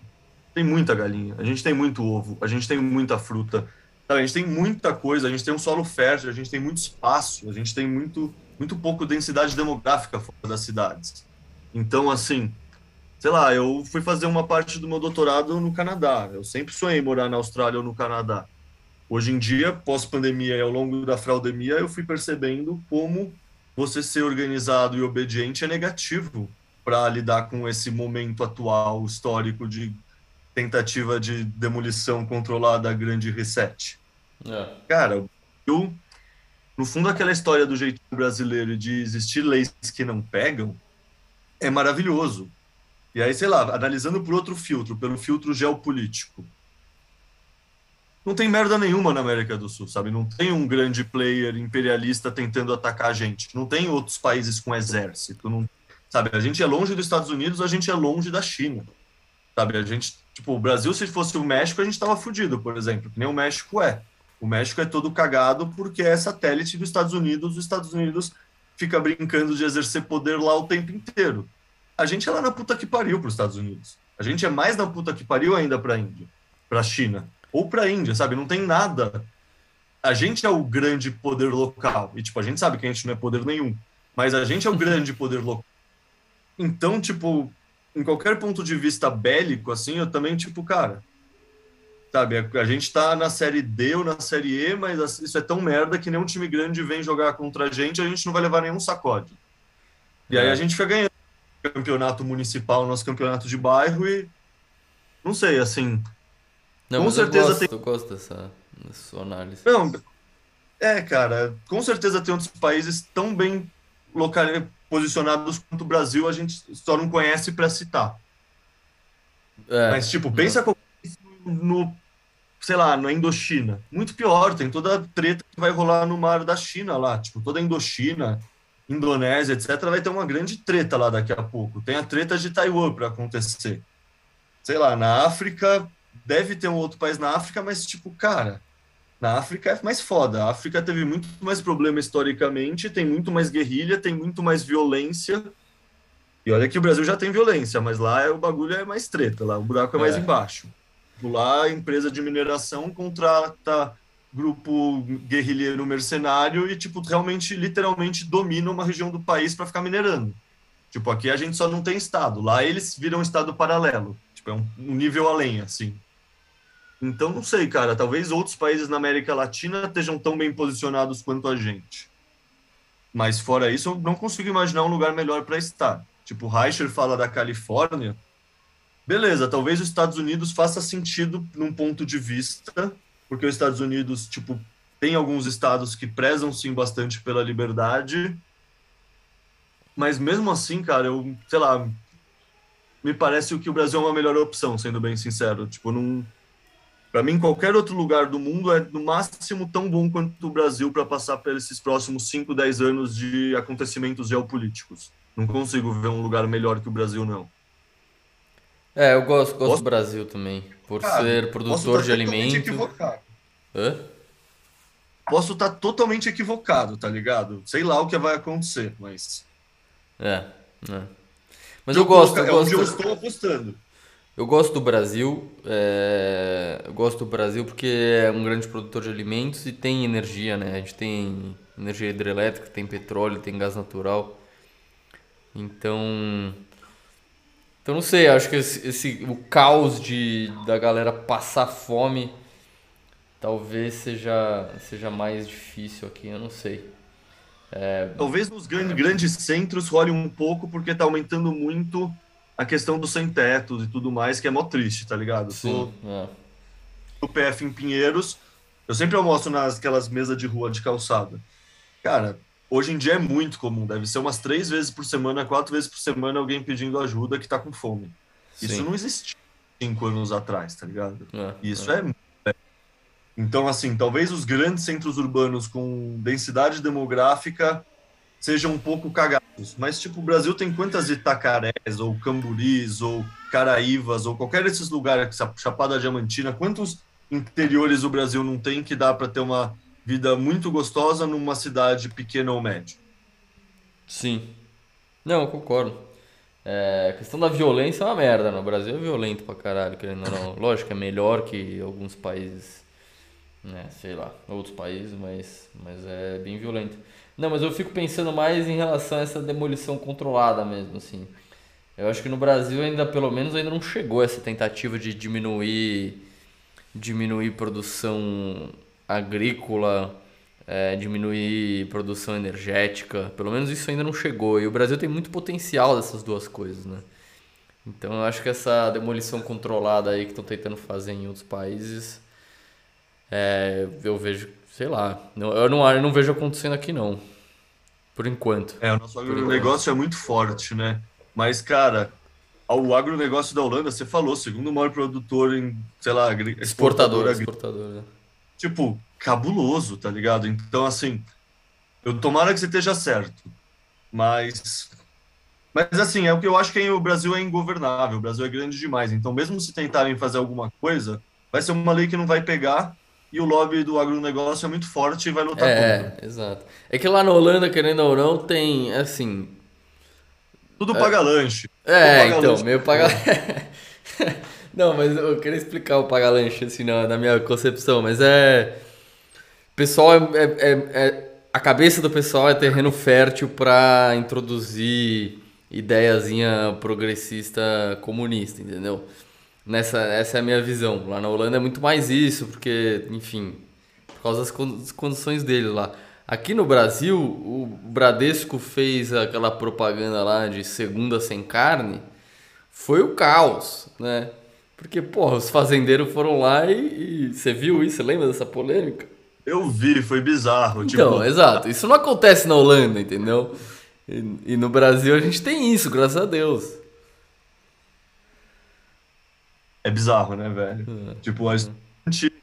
tem muita galinha, a gente tem muito ovo, a gente tem muita fruta, a gente tem muita coisa, a gente tem um solo fértil, a gente tem muito espaço, a gente tem muito, muito pouco densidade demográfica fora das cidades. Então, assim, sei lá, eu fui fazer uma parte do meu doutorado no Canadá. Eu sempre sonhei morar na Austrália ou no Canadá. Hoje em dia, pós-pandemia e ao longo da fraudemia, eu fui percebendo como você ser organizado e obediente é negativo para lidar com esse momento atual histórico de tentativa de demolição controlada, grande reset. É. Cara, eu, no fundo, aquela história do jeitinho brasileiro de existir leis que não pegam é maravilhoso. E aí, sei lá, analisando por outro filtro, pelo filtro geopolítico, não tem merda nenhuma na América do Sul, sabe? Não tem um grande player imperialista tentando atacar a gente. Não tem outros países com exército. Não, sabe? A gente é longe dos Estados Unidos, a gente é longe da China. Sabe? A gente, tipo, o Brasil, se fosse o México, a gente tava fudido, por exemplo, que nem o México é. O México é todo cagado porque é satélite dos Estados Unidos. Os Estados Unidos fica brincando de exercer poder lá o tempo inteiro. A gente é lá na puta que pariu para os Estados Unidos. A gente é mais na puta que pariu ainda para a Índia, para a China ou para a Índia, sabe? Não tem nada. A gente é o grande poder local. E, tipo, a gente sabe que a gente não é poder nenhum. Mas a gente é o grande poder local. Então, tipo, em qualquer ponto de vista bélico, assim, eu também, tipo, cara, sabe, a gente tá na série D ou na série E, mas isso é tão merda que nenhum time grande vem jogar contra a gente, a gente não vai levar nenhum sacode. E é. aí a gente fica ganhando campeonato municipal, nosso campeonato de bairro e não sei, assim, não, com certeza eu gosto, tem. Eu gosto dessa, dessa sua análise. Não, é, cara, com certeza tem outros países tão bem local, posicionados quanto o Brasil, a gente só não conhece para citar. É, Mas, tipo, pensa no, sei lá, na Indochina. Muito pior, tem toda a treta que vai rolar no mar da China lá. Tipo, toda a Indochina, Indonésia, etc., vai ter uma grande treta lá daqui a pouco. Tem a treta de Taiwan para acontecer. Sei lá, na África, deve ter um outro país na África, mas, tipo, cara, na África é mais foda. A África teve muito mais problema historicamente, tem muito mais guerrilha, tem muito mais violência. E olha que o Brasil já tem violência, mas lá é, o bagulho é mais treta, lá o buraco é mais é. embaixo. Lá a empresa de mineração contrata grupo guerrilheiro mercenário e, tipo, realmente, literalmente domina uma região do país para ficar minerando. Tipo, aqui a gente só não tem estado. Lá eles viram estado paralelo. Tipo, é um, um nível além, assim. Então, não sei, cara. Talvez outros países na América Latina estejam tão bem posicionados quanto a gente. Mas, fora isso, eu não consigo imaginar um lugar melhor para estar. Tipo, Reicher fala da Califórnia. Beleza, talvez os Estados Unidos faça sentido num ponto de vista, porque os Estados Unidos, tipo, tem alguns estados que prezam sim bastante pela liberdade, mas mesmo assim, cara, eu, sei lá, me parece que o Brasil é uma melhor opção, sendo bem sincero. Tipo, não. Para mim, qualquer outro lugar do mundo é no máximo tão bom quanto o Brasil para passar por esses próximos 5, 10 anos de acontecimentos geopolíticos. Não consigo ver um lugar melhor que o Brasil, não. É, eu gosto, gosto posso... do Brasil também. Por Cara, ser produtor de alimentos. Equivocado. Hã? Posso estar totalmente equivocado, tá ligado? Sei lá o que vai acontecer, mas. É, é. Mas eu, eu gosto, eu é gosto. eu estou apostando. Eu gosto do Brasil, é... eu gosto do Brasil porque é um grande produtor de alimentos e tem energia, né? A gente tem energia hidrelétrica, tem petróleo, tem gás natural. Então, então não sei, acho que esse, esse o caos de da galera passar fome talvez seja seja mais difícil aqui, eu não sei. É... Talvez nos grandes centros role um pouco, porque tá aumentando muito a questão dos sem-tetos e tudo mais, que é mó triste, tá ligado? Sim, Sou é. do PF em Pinheiros, eu sempre almoço nas aquelas mesas de rua de calçada. Cara, hoje em dia é muito comum, deve ser umas três vezes por semana, quatro vezes por semana alguém pedindo ajuda que tá com fome. Sim. Isso não existia cinco anos atrás, tá ligado? É, Isso é. é então, assim, talvez os grandes centros urbanos com densidade demográfica sejam um pouco cagados. Mas, tipo, o Brasil tem quantas Itacarés, ou Camburis, ou Caraívas, ou qualquer desses lugares, Chapada Diamantina, quantos interiores o Brasil não tem que dá para ter uma vida muito gostosa numa cidade pequena ou média? Sim. Não, eu concordo. É, a questão da violência é uma merda. No Brasil é violento pra caralho, querendo ou não. Lógico, é melhor que alguns países né, sei lá, outros países, mas, mas é bem violento. Não, mas eu fico pensando mais em relação a essa demolição controlada mesmo, assim. Eu acho que no Brasil ainda, pelo menos, ainda não chegou essa tentativa de diminuir, diminuir produção agrícola, é, diminuir produção energética. Pelo menos isso ainda não chegou. E o Brasil tem muito potencial dessas duas coisas, né? Então eu acho que essa demolição controlada aí que estão tentando fazer em outros países é, eu vejo, sei lá, eu não, eu não vejo acontecendo aqui não, por enquanto. É, o nosso agronegócio é muito forte, né? Mas, cara, o agronegócio da Holanda, você falou, segundo maior produtor em, sei lá, exportador. Exportador, exportador né? Tipo, cabuloso, tá ligado? Então, assim, eu tomara que você esteja certo, mas... Mas, assim, é o que eu acho que o Brasil é ingovernável, o Brasil é grande demais. Então, mesmo se tentarem fazer alguma coisa, vai ser uma lei que não vai pegar e o lobby do agronegócio é muito forte e vai lutar é, contra. É, exato. É que lá na Holanda, querendo ou não, tem, assim... Tudo é, paga lanche. É, paga então, lanche. meio paga... não, mas eu queria explicar o paga lanche, assim, na, na minha concepção, mas é... O pessoal é, é, é, é... A cabeça do pessoal é terreno fértil para introduzir ideiazinha progressista comunista, entendeu? Nessa, essa é a minha visão. Lá na Holanda é muito mais isso, porque, enfim, por causa das condições dele lá. Aqui no Brasil, o Bradesco fez aquela propaganda lá de segunda sem carne, foi o caos, né? Porque, porra, os fazendeiros foram lá e, e você viu isso? Você lembra dessa polêmica? Eu vi, foi bizarro. Então, tipo... exato. Isso não acontece na Holanda, entendeu? E, e no Brasil a gente tem isso, graças a Deus. É bizarro, né, velho? Uhum. Tipo, a estudante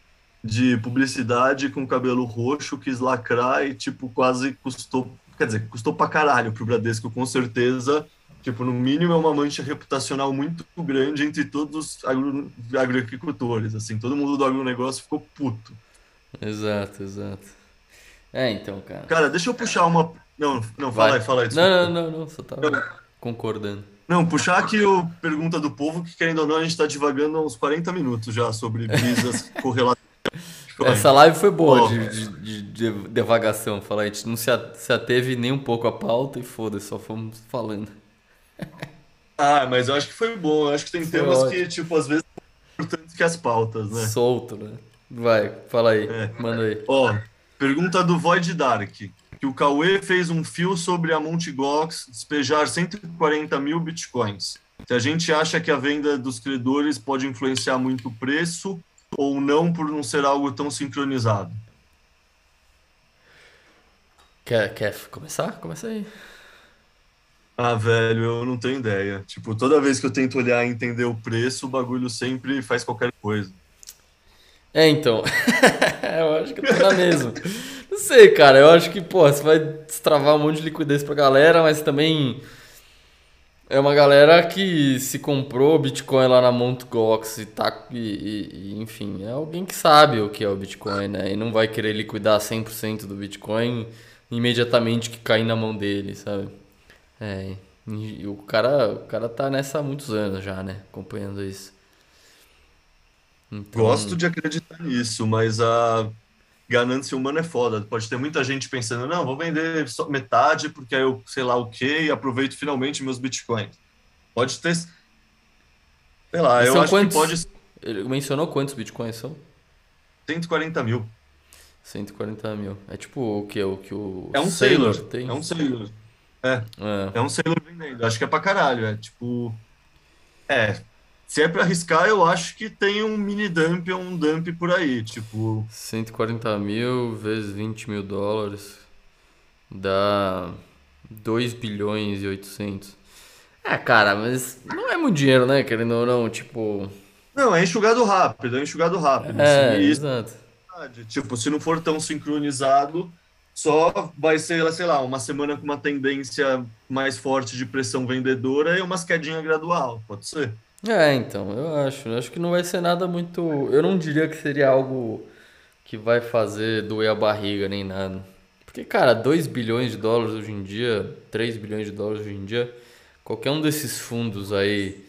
de publicidade com cabelo roxo quis lacrar e, tipo, quase custou. Quer dizer, custou pra caralho pro Bradesco, com certeza. Tipo, no mínimo é uma mancha reputacional muito grande entre todos os agro, agricultores, assim. Todo mundo do agronegócio ficou puto. Exato, exato. É, então, cara. Cara, deixa eu puxar uma. Não, não, fala Vai. aí, fala aí. Não, não, não, não, só tava concordando. Não, puxar aqui o pergunta do povo, que querendo ou não, a gente está divagando uns 40 minutos já sobre brisas correlatas. Essa live foi boa oh. de, de, de, de, devagação. Falar, a gente não se ateve nem um pouco a pauta e foda-se, só fomos falando. Ah, mas eu acho que foi bom. Eu acho que tem foi temas ótimo. que, tipo, às vezes são importantes que as pautas, né? Solto, né? Vai, fala aí, é. manda aí. Ó, pergunta do Void Dark que o Cauê fez um fio sobre a Mt. Gox despejar 140 mil bitcoins. Se a gente acha que a venda dos credores pode influenciar muito o preço ou não por não ser algo tão sincronizado? Quer, quer começar? Começa aí. Ah, velho, eu não tenho ideia. Tipo, toda vez que eu tento olhar e entender o preço, o bagulho sempre faz qualquer coisa. É, então. eu acho que eu tô na mesma. Não sei, cara. Eu acho que, pô, você vai destravar um monte de liquidez pra galera, mas também é uma galera que se comprou Bitcoin lá na Mt. E tá. E, e, e, enfim, é alguém que sabe o que é o Bitcoin, né? E não vai querer liquidar 100% do Bitcoin imediatamente que cair na mão dele, sabe? É. E o cara, o cara tá nessa há muitos anos já, né? Acompanhando isso. Então... Gosto de acreditar nisso, mas a ganância humana é foda. Pode ter muita gente pensando, não, vou vender só metade porque aí eu sei lá o que e aproveito finalmente meus bitcoins. Pode ter. Sei lá, e eu acho quantos? que pode. Ele mencionou quantos bitcoins são? 140 mil. 140 mil. É tipo o que? O que o é um Sailor, Sailor tem? É um Sailor. É. é. É um Sailor vendendo. Acho que é pra caralho. É tipo. É, se é para arriscar, eu acho que tem um mini dump ou um dump por aí, tipo... 140 mil vezes 20 mil dólares dá 2 bilhões e 800. É, cara, mas não é muito dinheiro, né? Querendo ou não, tipo... Não, é enxugado rápido, é enxugado rápido. É, assim, exato. Tipo, se não for tão sincronizado, só vai ser, sei lá, uma semana com uma tendência mais forte de pressão vendedora e umas quedinha gradual, pode ser. É, então, eu acho. Eu acho que não vai ser nada muito. Eu não diria que seria algo que vai fazer doer a barriga nem nada. Porque, cara, 2 bilhões de dólares hoje em dia, 3 bilhões de dólares hoje em dia, qualquer um desses fundos aí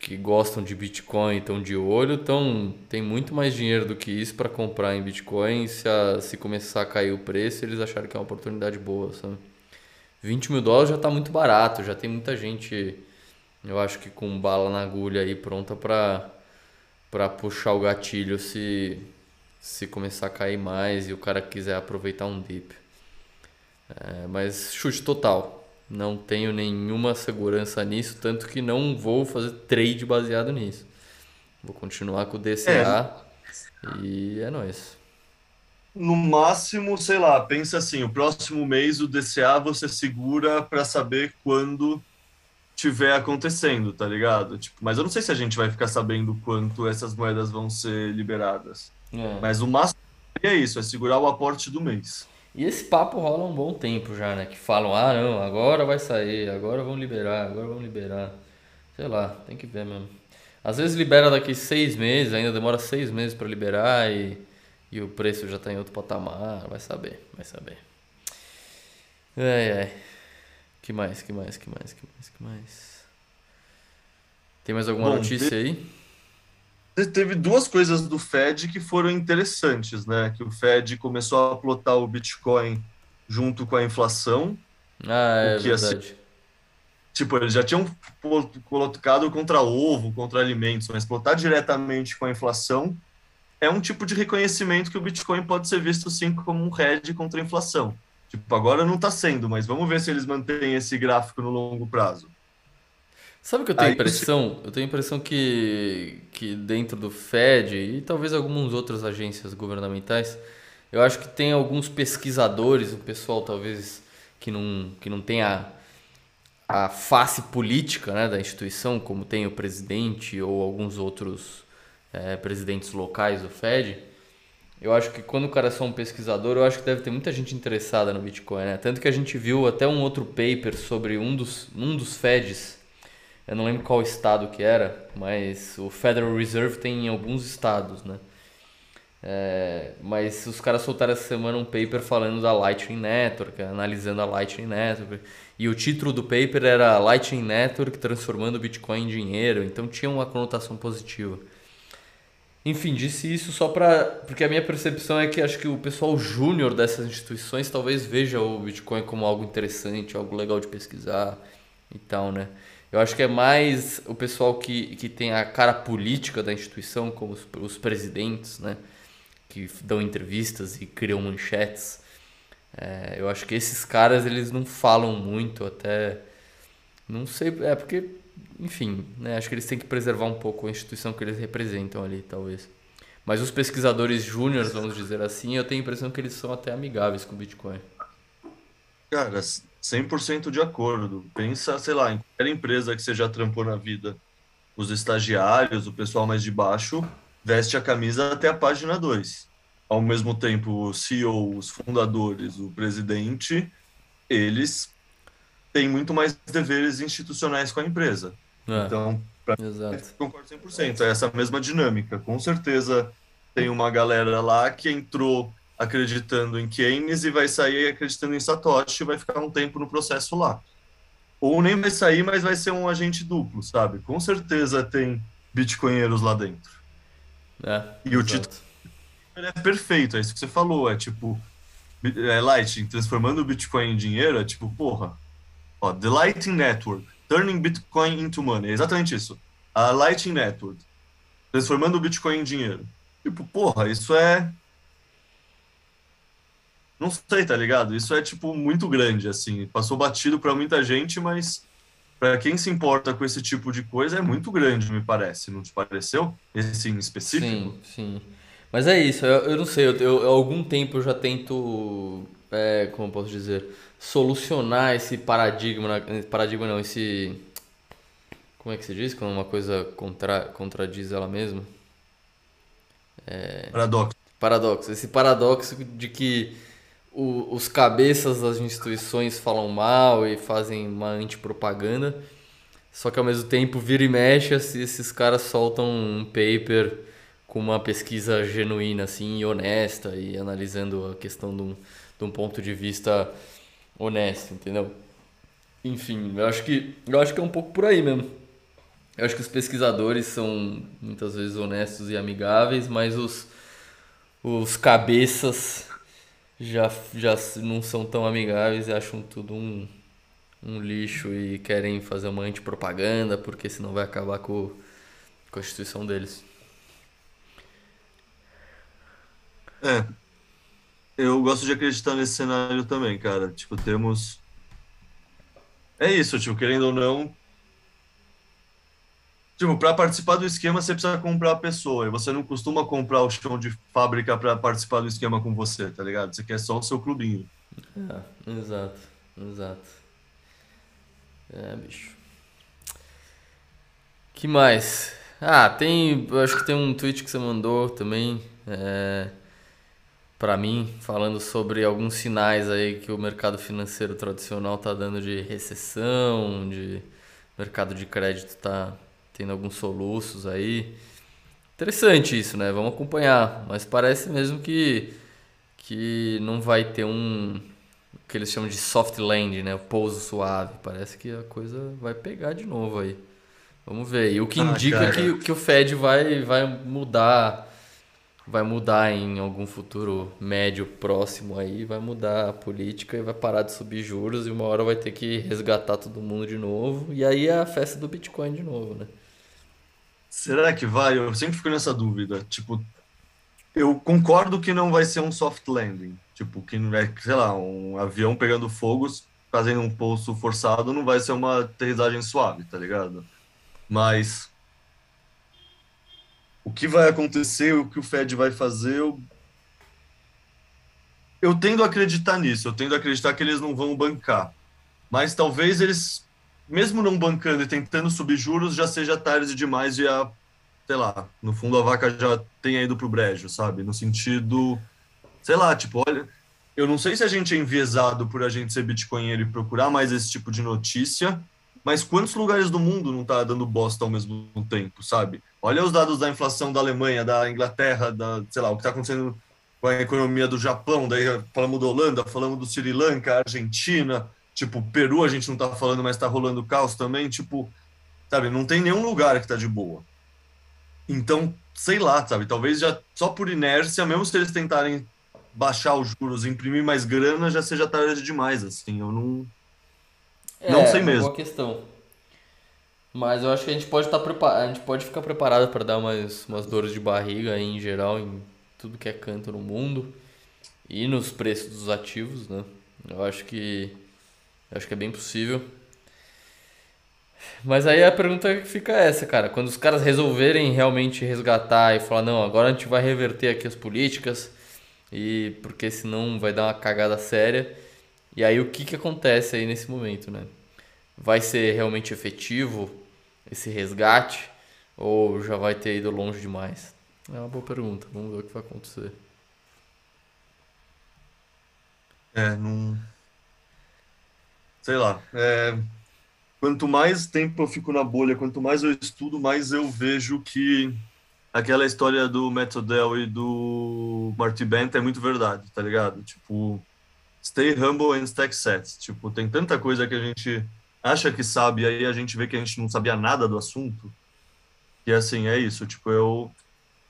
que gostam de Bitcoin estão de olho, então tem muito mais dinheiro do que isso para comprar em Bitcoin. Se, a, se começar a cair o preço, eles acharem que é uma oportunidade boa, sabe? 20 mil dólares já está muito barato, já tem muita gente eu acho que com bala na agulha aí pronta para para puxar o gatilho se se começar a cair mais e o cara quiser aproveitar um dip. É, mas chute total. Não tenho nenhuma segurança nisso, tanto que não vou fazer trade baseado nisso. Vou continuar com o DCA é. e é nóis. No máximo, sei lá, pensa assim, o próximo mês o DCA você segura para saber quando tiver acontecendo, tá ligado? Tipo, mas eu não sei se a gente vai ficar sabendo quanto essas moedas vão ser liberadas. É. Mas o máximo é isso, é segurar o aporte do mês. E esse papo rola um bom tempo já, né? Que falam, ah não, agora vai sair, agora vão liberar, agora vão liberar. Sei lá, tem que ver mesmo. Às vezes libera daqui seis meses, ainda demora seis meses para liberar e, e o preço já tá em outro patamar, vai saber, vai saber. É, é. Que mais, que mais, que mais, que mais, que mais? Tem mais alguma Bom, notícia aí? Teve duas coisas do Fed que foram interessantes, né? Que o Fed começou a plotar o Bitcoin junto com a inflação. Ah, é que, verdade. Assim, tipo, eles já tinham colocado contra ovo, contra alimentos, mas plotar diretamente com a inflação é um tipo de reconhecimento que o Bitcoin pode ser visto sim como um hedge contra a inflação. Tipo, agora não está sendo, mas vamos ver se eles mantêm esse gráfico no longo prazo. Sabe o que eu tenho Aí, impressão? Eu tenho a impressão que, que dentro do Fed e talvez algumas outras agências governamentais, eu acho que tem alguns pesquisadores, o pessoal talvez que não, que não tem a, a face política né, da instituição, como tem o presidente ou alguns outros é, presidentes locais do Fed, eu acho que quando o cara é só um pesquisador, eu acho que deve ter muita gente interessada no Bitcoin, né? Tanto que a gente viu até um outro paper sobre um dos, um dos Feds, eu não lembro qual estado que era, mas o Federal Reserve tem em alguns estados, né? É, mas os caras soltaram essa semana um paper falando da Lightning Network, analisando a Lightning Network. E o título do paper era Lightning Network transformando o Bitcoin em dinheiro, então tinha uma conotação positiva. Enfim, disse isso só para. Porque a minha percepção é que acho que o pessoal júnior dessas instituições talvez veja o Bitcoin como algo interessante, algo legal de pesquisar e tal, né? Eu acho que é mais o pessoal que, que tem a cara política da instituição, como os, os presidentes, né? Que dão entrevistas e criam manchetes. É, eu acho que esses caras eles não falam muito, até. Não sei, é porque enfim, né, acho que eles têm que preservar um pouco a instituição que eles representam ali, talvez. Mas os pesquisadores júniores, vamos dizer assim, eu tenho a impressão que eles são até amigáveis com o Bitcoin. Cara, 100% de acordo. Pensa, sei lá, em qualquer empresa que você já trampou na vida. Os estagiários, o pessoal mais de baixo, veste a camisa até a página 2. Ao mesmo tempo, o CEO, os fundadores, o presidente, eles têm muito mais deveres institucionais com a empresa. É, Então, pra exato. Concordo 100%. É essa mesma dinâmica. Com certeza tem uma galera lá que entrou acreditando em Keynes e vai sair acreditando em Satoshi e vai ficar um tempo no processo lá. Ou nem vai sair, mas vai ser um agente duplo, sabe? Com certeza tem bitcoinheiros lá dentro. É, E o exato. título Ele é perfeito, é isso que você falou. É tipo, é Lightning transformando o Bitcoin em dinheiro, é tipo, porra. Ó, The Lightning Network, turning Bitcoin into money. É exatamente isso. A Lightning Network, transformando o Bitcoin em dinheiro. Tipo, porra, isso é. Não sei, tá ligado? Isso é, tipo, muito grande, assim. Passou batido pra muita gente, mas pra quem se importa com esse tipo de coisa, é muito grande, me parece. Não te pareceu? Esse em específico? Sim, sim. Mas é isso, eu, eu não sei, eu, eu- há algum tempo eu já tento, é, como eu posso dizer, solucionar esse paradigma, paradigma não, esse, como é que se diz? Quando uma coisa contra, contradiz ela mesma? Paradoxo. Paradoxo, esse paradoxo de que o- os cabeças das instituições falam mal e fazem uma antipropaganda, só que ao mesmo tempo vira e mexe, esses esses caras soltam um paper com uma pesquisa genuína assim e honesta e analisando a questão de um, de um ponto de vista honesto, entendeu? Enfim, eu acho que eu acho que é um pouco por aí mesmo. Eu acho que os pesquisadores são muitas vezes honestos e amigáveis, mas os os cabeças já, já não são tão amigáveis e acham tudo um, um lixo e querem fazer uma antipropaganda porque senão vai acabar com, a instituição deles. É. Eu gosto de acreditar nesse cenário também, cara. Tipo, temos. É isso, tipo, querendo ou não. Tipo, para participar do esquema, você precisa comprar a pessoa. E você não costuma comprar o chão de fábrica para participar do esquema com você, tá ligado? Você quer só o seu clubinho. É, exato, exato. É, bicho. Que mais? Ah, tem. Acho que tem um tweet que você mandou também. É, para mim, falando sobre alguns sinais aí que o mercado financeiro tradicional tá dando de recessão, de mercado de crédito tá tendo alguns soluços aí. Interessante isso, né? Vamos acompanhar, mas parece mesmo que que não vai ter um que eles chamam de soft land, né? O pouso suave. Parece que a coisa vai pegar de novo aí. Vamos ver. E o que Ah, indica cara. que, que o Fed vai, vai mudar, vai mudar em algum futuro médio próximo aí, vai mudar a política e vai parar de subir juros e uma hora vai ter que resgatar todo mundo de novo. E aí é a festa do Bitcoin de novo, né? Será que vai? Eu sempre fico nessa dúvida. Tipo, eu concordo que não vai ser um soft landing. Tipo, que não é, sei lá, um avião pegando fogo, fazendo um pouso forçado, não vai ser uma aterrissagem suave, tá ligado? Mas o que vai acontecer, o que o Fed vai fazer, eu, eu tendo a acreditar nisso, eu tendo a acreditar que eles não vão bancar. Mas talvez eles, mesmo não bancando e tentando subir juros, já seja tarde demais e a, sei lá, no fundo a vaca já tenha ido pro brejo, sabe? No sentido, sei lá, tipo, olha, eu não sei se a gente é enviesado por a gente ser bitcoinheiro e procurar mais esse tipo de notícia, mas quantos lugares do mundo não tá dando bosta ao mesmo tempo, sabe? Olha os dados da inflação da Alemanha, da Inglaterra, da, sei lá, o que tá acontecendo com a economia do Japão, daí falamos da Holanda, falamos do Sri Lanka, Argentina, tipo, Peru a gente não tá falando, mas tá rolando caos também, tipo, sabe, não tem nenhum lugar que tá de boa. Então, sei lá, sabe, talvez já só por inércia, mesmo se eles tentarem baixar os juros, imprimir mais grana, já seja tarde demais, assim, eu não... Não sei é uma mesmo. boa questão. Mas eu acho que a gente pode estar preparado, a gente pode ficar preparado para dar umas, umas dores de barriga aí em geral em tudo que é canto no mundo e nos preços dos ativos, né? Eu acho que eu acho que é bem possível. Mas aí a pergunta que fica é essa, cara, quando os caras resolverem realmente resgatar e falar, não, agora a gente vai reverter aqui as políticas e porque senão vai dar uma cagada séria. E aí o que, que acontece aí nesse momento, né? Vai ser realmente efetivo esse resgate ou já vai ter ido longe demais? É uma boa pergunta. Vamos ver o que vai acontecer. É, não. Sei lá. É... Quanto mais tempo eu fico na bolha, quanto mais eu estudo, mais eu vejo que aquela história do Metodel e do Marty Bent é muito verdade, tá ligado? Tipo, stay humble and stack sets. Tipo, tem tanta coisa que a gente acha que sabe, aí a gente vê que a gente não sabia nada do assunto. E assim, é isso. Tipo, eu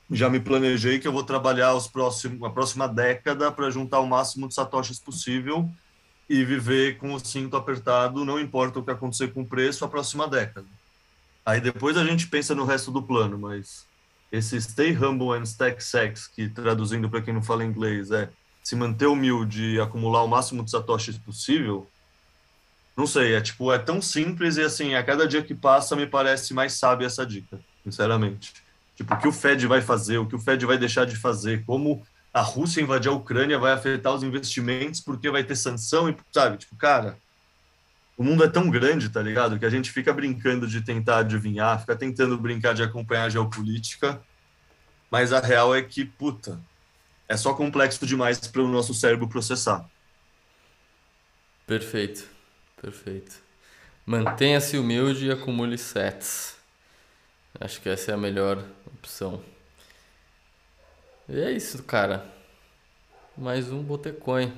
já me planejei que eu vou trabalhar os próximos, a próxima década para juntar o máximo de satoshis possível e viver com o cinto apertado, não importa o que acontecer com o preço, a próxima década. Aí depois a gente pensa no resto do plano, mas esse stay humble and stack sex, que traduzindo para quem não fala inglês é se manter humilde e acumular o máximo de satoshis possível, não sei, é tipo, é tão simples e assim, a cada dia que passa me parece mais sábia essa dica, sinceramente. Tipo, o que o Fed vai fazer, o que o Fed vai deixar de fazer, como a Rússia invadir a Ucrânia vai afetar os investimentos porque vai ter sanção e, sabe, tipo, cara, o mundo é tão grande, tá ligado? Que a gente fica brincando de tentar adivinhar, fica tentando brincar de acompanhar a geopolítica, mas a real é que, puta, é só complexo demais para o nosso cérebro processar. Perfeito, perfeito. Mantenha-se humilde e acumule sets. Acho que essa é a melhor opção. E é isso, cara. Mais um Botecoin.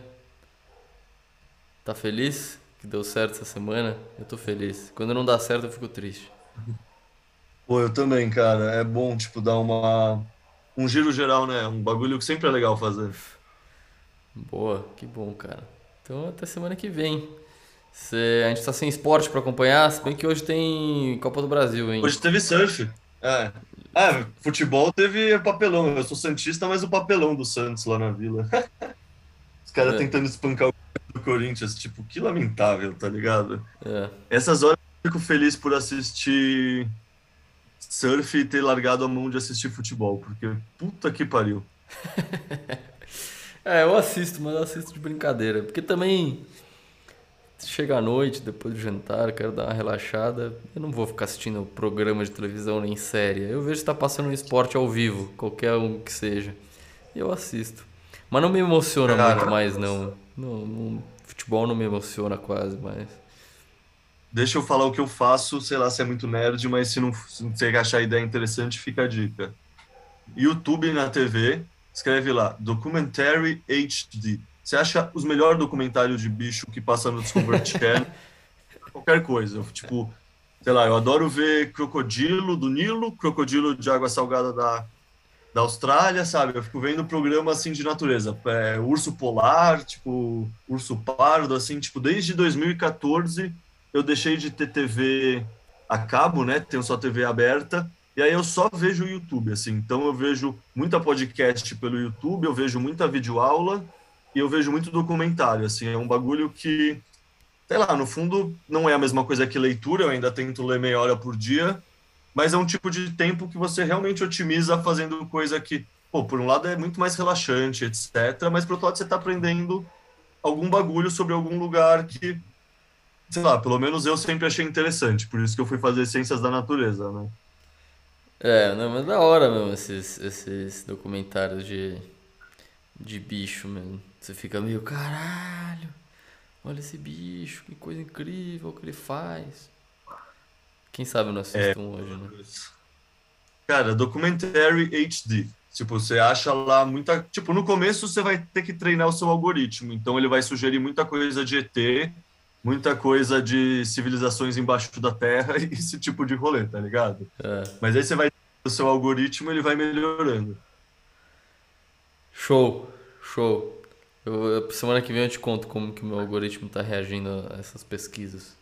Tá feliz que deu certo essa semana? Eu tô feliz. Quando não dá certo, eu fico triste. Pô, eu também, cara. É bom, tipo, dar uma um giro geral, né? Um bagulho que sempre é legal fazer. Boa, que bom, cara. Então até semana que vem. Cê, a gente tá sem esporte para acompanhar, se bem que hoje tem Copa do Brasil, hein? Hoje teve surf. É. É, futebol teve papelão. Eu sou Santista, mas o papelão do Santos lá na vila. Os caras é. tentando espancar o do Corinthians. Tipo, que lamentável, tá ligado? É. Essas horas eu fico feliz por assistir surf e ter largado a mão de assistir futebol, porque puta que pariu. é, eu assisto, mas eu assisto de brincadeira. Porque também chega à noite, depois do jantar, quero dar uma relaxada. Eu não vou ficar assistindo programa de televisão nem série. Eu vejo se tá passando um esporte ao vivo, qualquer um que seja. E eu assisto. Mas não me emociona muito mais, não. não, não futebol não me emociona quase mais deixa eu falar o que eu faço, sei lá se é muito nerd, mas se não se você achar a ideia interessante, fica a dica. YouTube na TV, escreve lá, Documentary HD. Você acha os melhores documentários de bicho que passa no Discovery Channel? Qualquer coisa. Tipo, sei lá, eu adoro ver crocodilo do Nilo, crocodilo de água salgada da, da Austrália, sabe? Eu fico vendo programa assim de natureza. É, urso polar, tipo, urso pardo, assim, tipo, desde 2014 eu deixei de ter TV a cabo, né? Tenho só TV aberta. E aí eu só vejo o YouTube, assim. Então eu vejo muita podcast pelo YouTube, eu vejo muita videoaula e eu vejo muito documentário, assim. É um bagulho que, sei lá, no fundo não é a mesma coisa que leitura, eu ainda tento ler meia hora por dia, mas é um tipo de tempo que você realmente otimiza fazendo coisa que, pô, por um lado é muito mais relaxante, etc. Mas por outro lado você está aprendendo algum bagulho sobre algum lugar que sei lá, pelo menos eu sempre achei interessante, por isso que eu fui fazer ciências da natureza, né? É, não, mas da hora mesmo esses, esses documentários de, de bicho mesmo. Você fica meio, caralho, olha esse bicho, que coisa incrível que ele faz. Quem sabe eu não assisto é, um hoje, né? Cara, Documentary HD. Tipo, você acha lá muita. Tipo, no começo você vai ter que treinar o seu algoritmo, então ele vai sugerir muita coisa de ET muita coisa de civilizações embaixo da terra e esse tipo de rolê, tá ligado? É. Mas aí você vai o seu algoritmo, ele vai melhorando. Show, show. Eu, semana que vem eu te conto como que o meu algoritmo tá reagindo a essas pesquisas.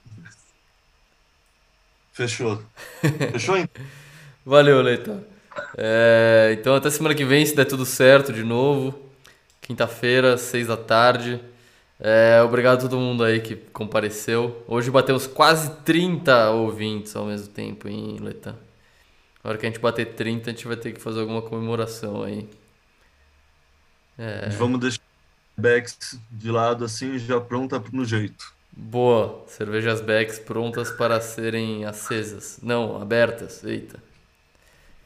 Fechou. Fechou, hein? Valeu, Leitão. É, então até semana que vem, se der tudo certo de novo. Quinta-feira, seis da tarde. É, obrigado a todo mundo aí que compareceu. Hoje batemos quase 30 ouvintes ao mesmo tempo, hein, Letan? Na hora que a gente bater 30, a gente vai ter que fazer alguma comemoração aí. É... Vamos deixar Becks de lado assim, já pronta no jeito. Boa, cervejas Becks prontas para serem acesas. Não, abertas. Eita.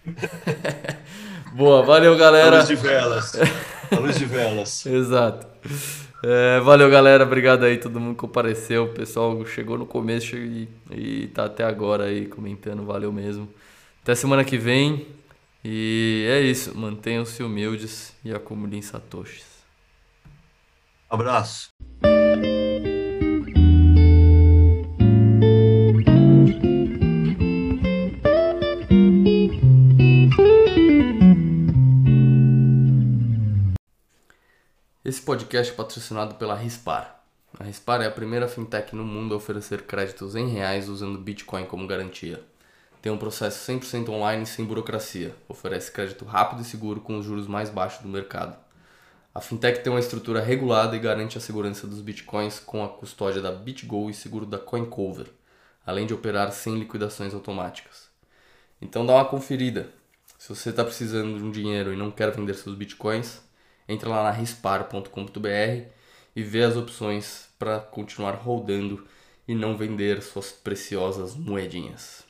Boa, valeu galera. A luz de velas. A luz de velas. Exato. É, valeu galera, obrigado aí todo mundo que compareceu. O pessoal chegou no começo e, e tá até agora aí comentando, valeu mesmo. Até semana que vem. E é isso, mantenham-se humildes e acumulem satoshis. Abraço. Esse podcast é patrocinado pela Rispar. A Rispar é a primeira fintech no mundo a oferecer créditos em reais usando Bitcoin como garantia. Tem um processo 100% online sem burocracia. Oferece crédito rápido e seguro com os juros mais baixos do mercado. A fintech tem uma estrutura regulada e garante a segurança dos bitcoins com a custódia da BitGo e seguro da CoinCover, além de operar sem liquidações automáticas. Então dá uma conferida. Se você está precisando de um dinheiro e não quer vender seus bitcoins, entra lá na rispar.com.br e vê as opções para continuar rodando e não vender suas preciosas moedinhas.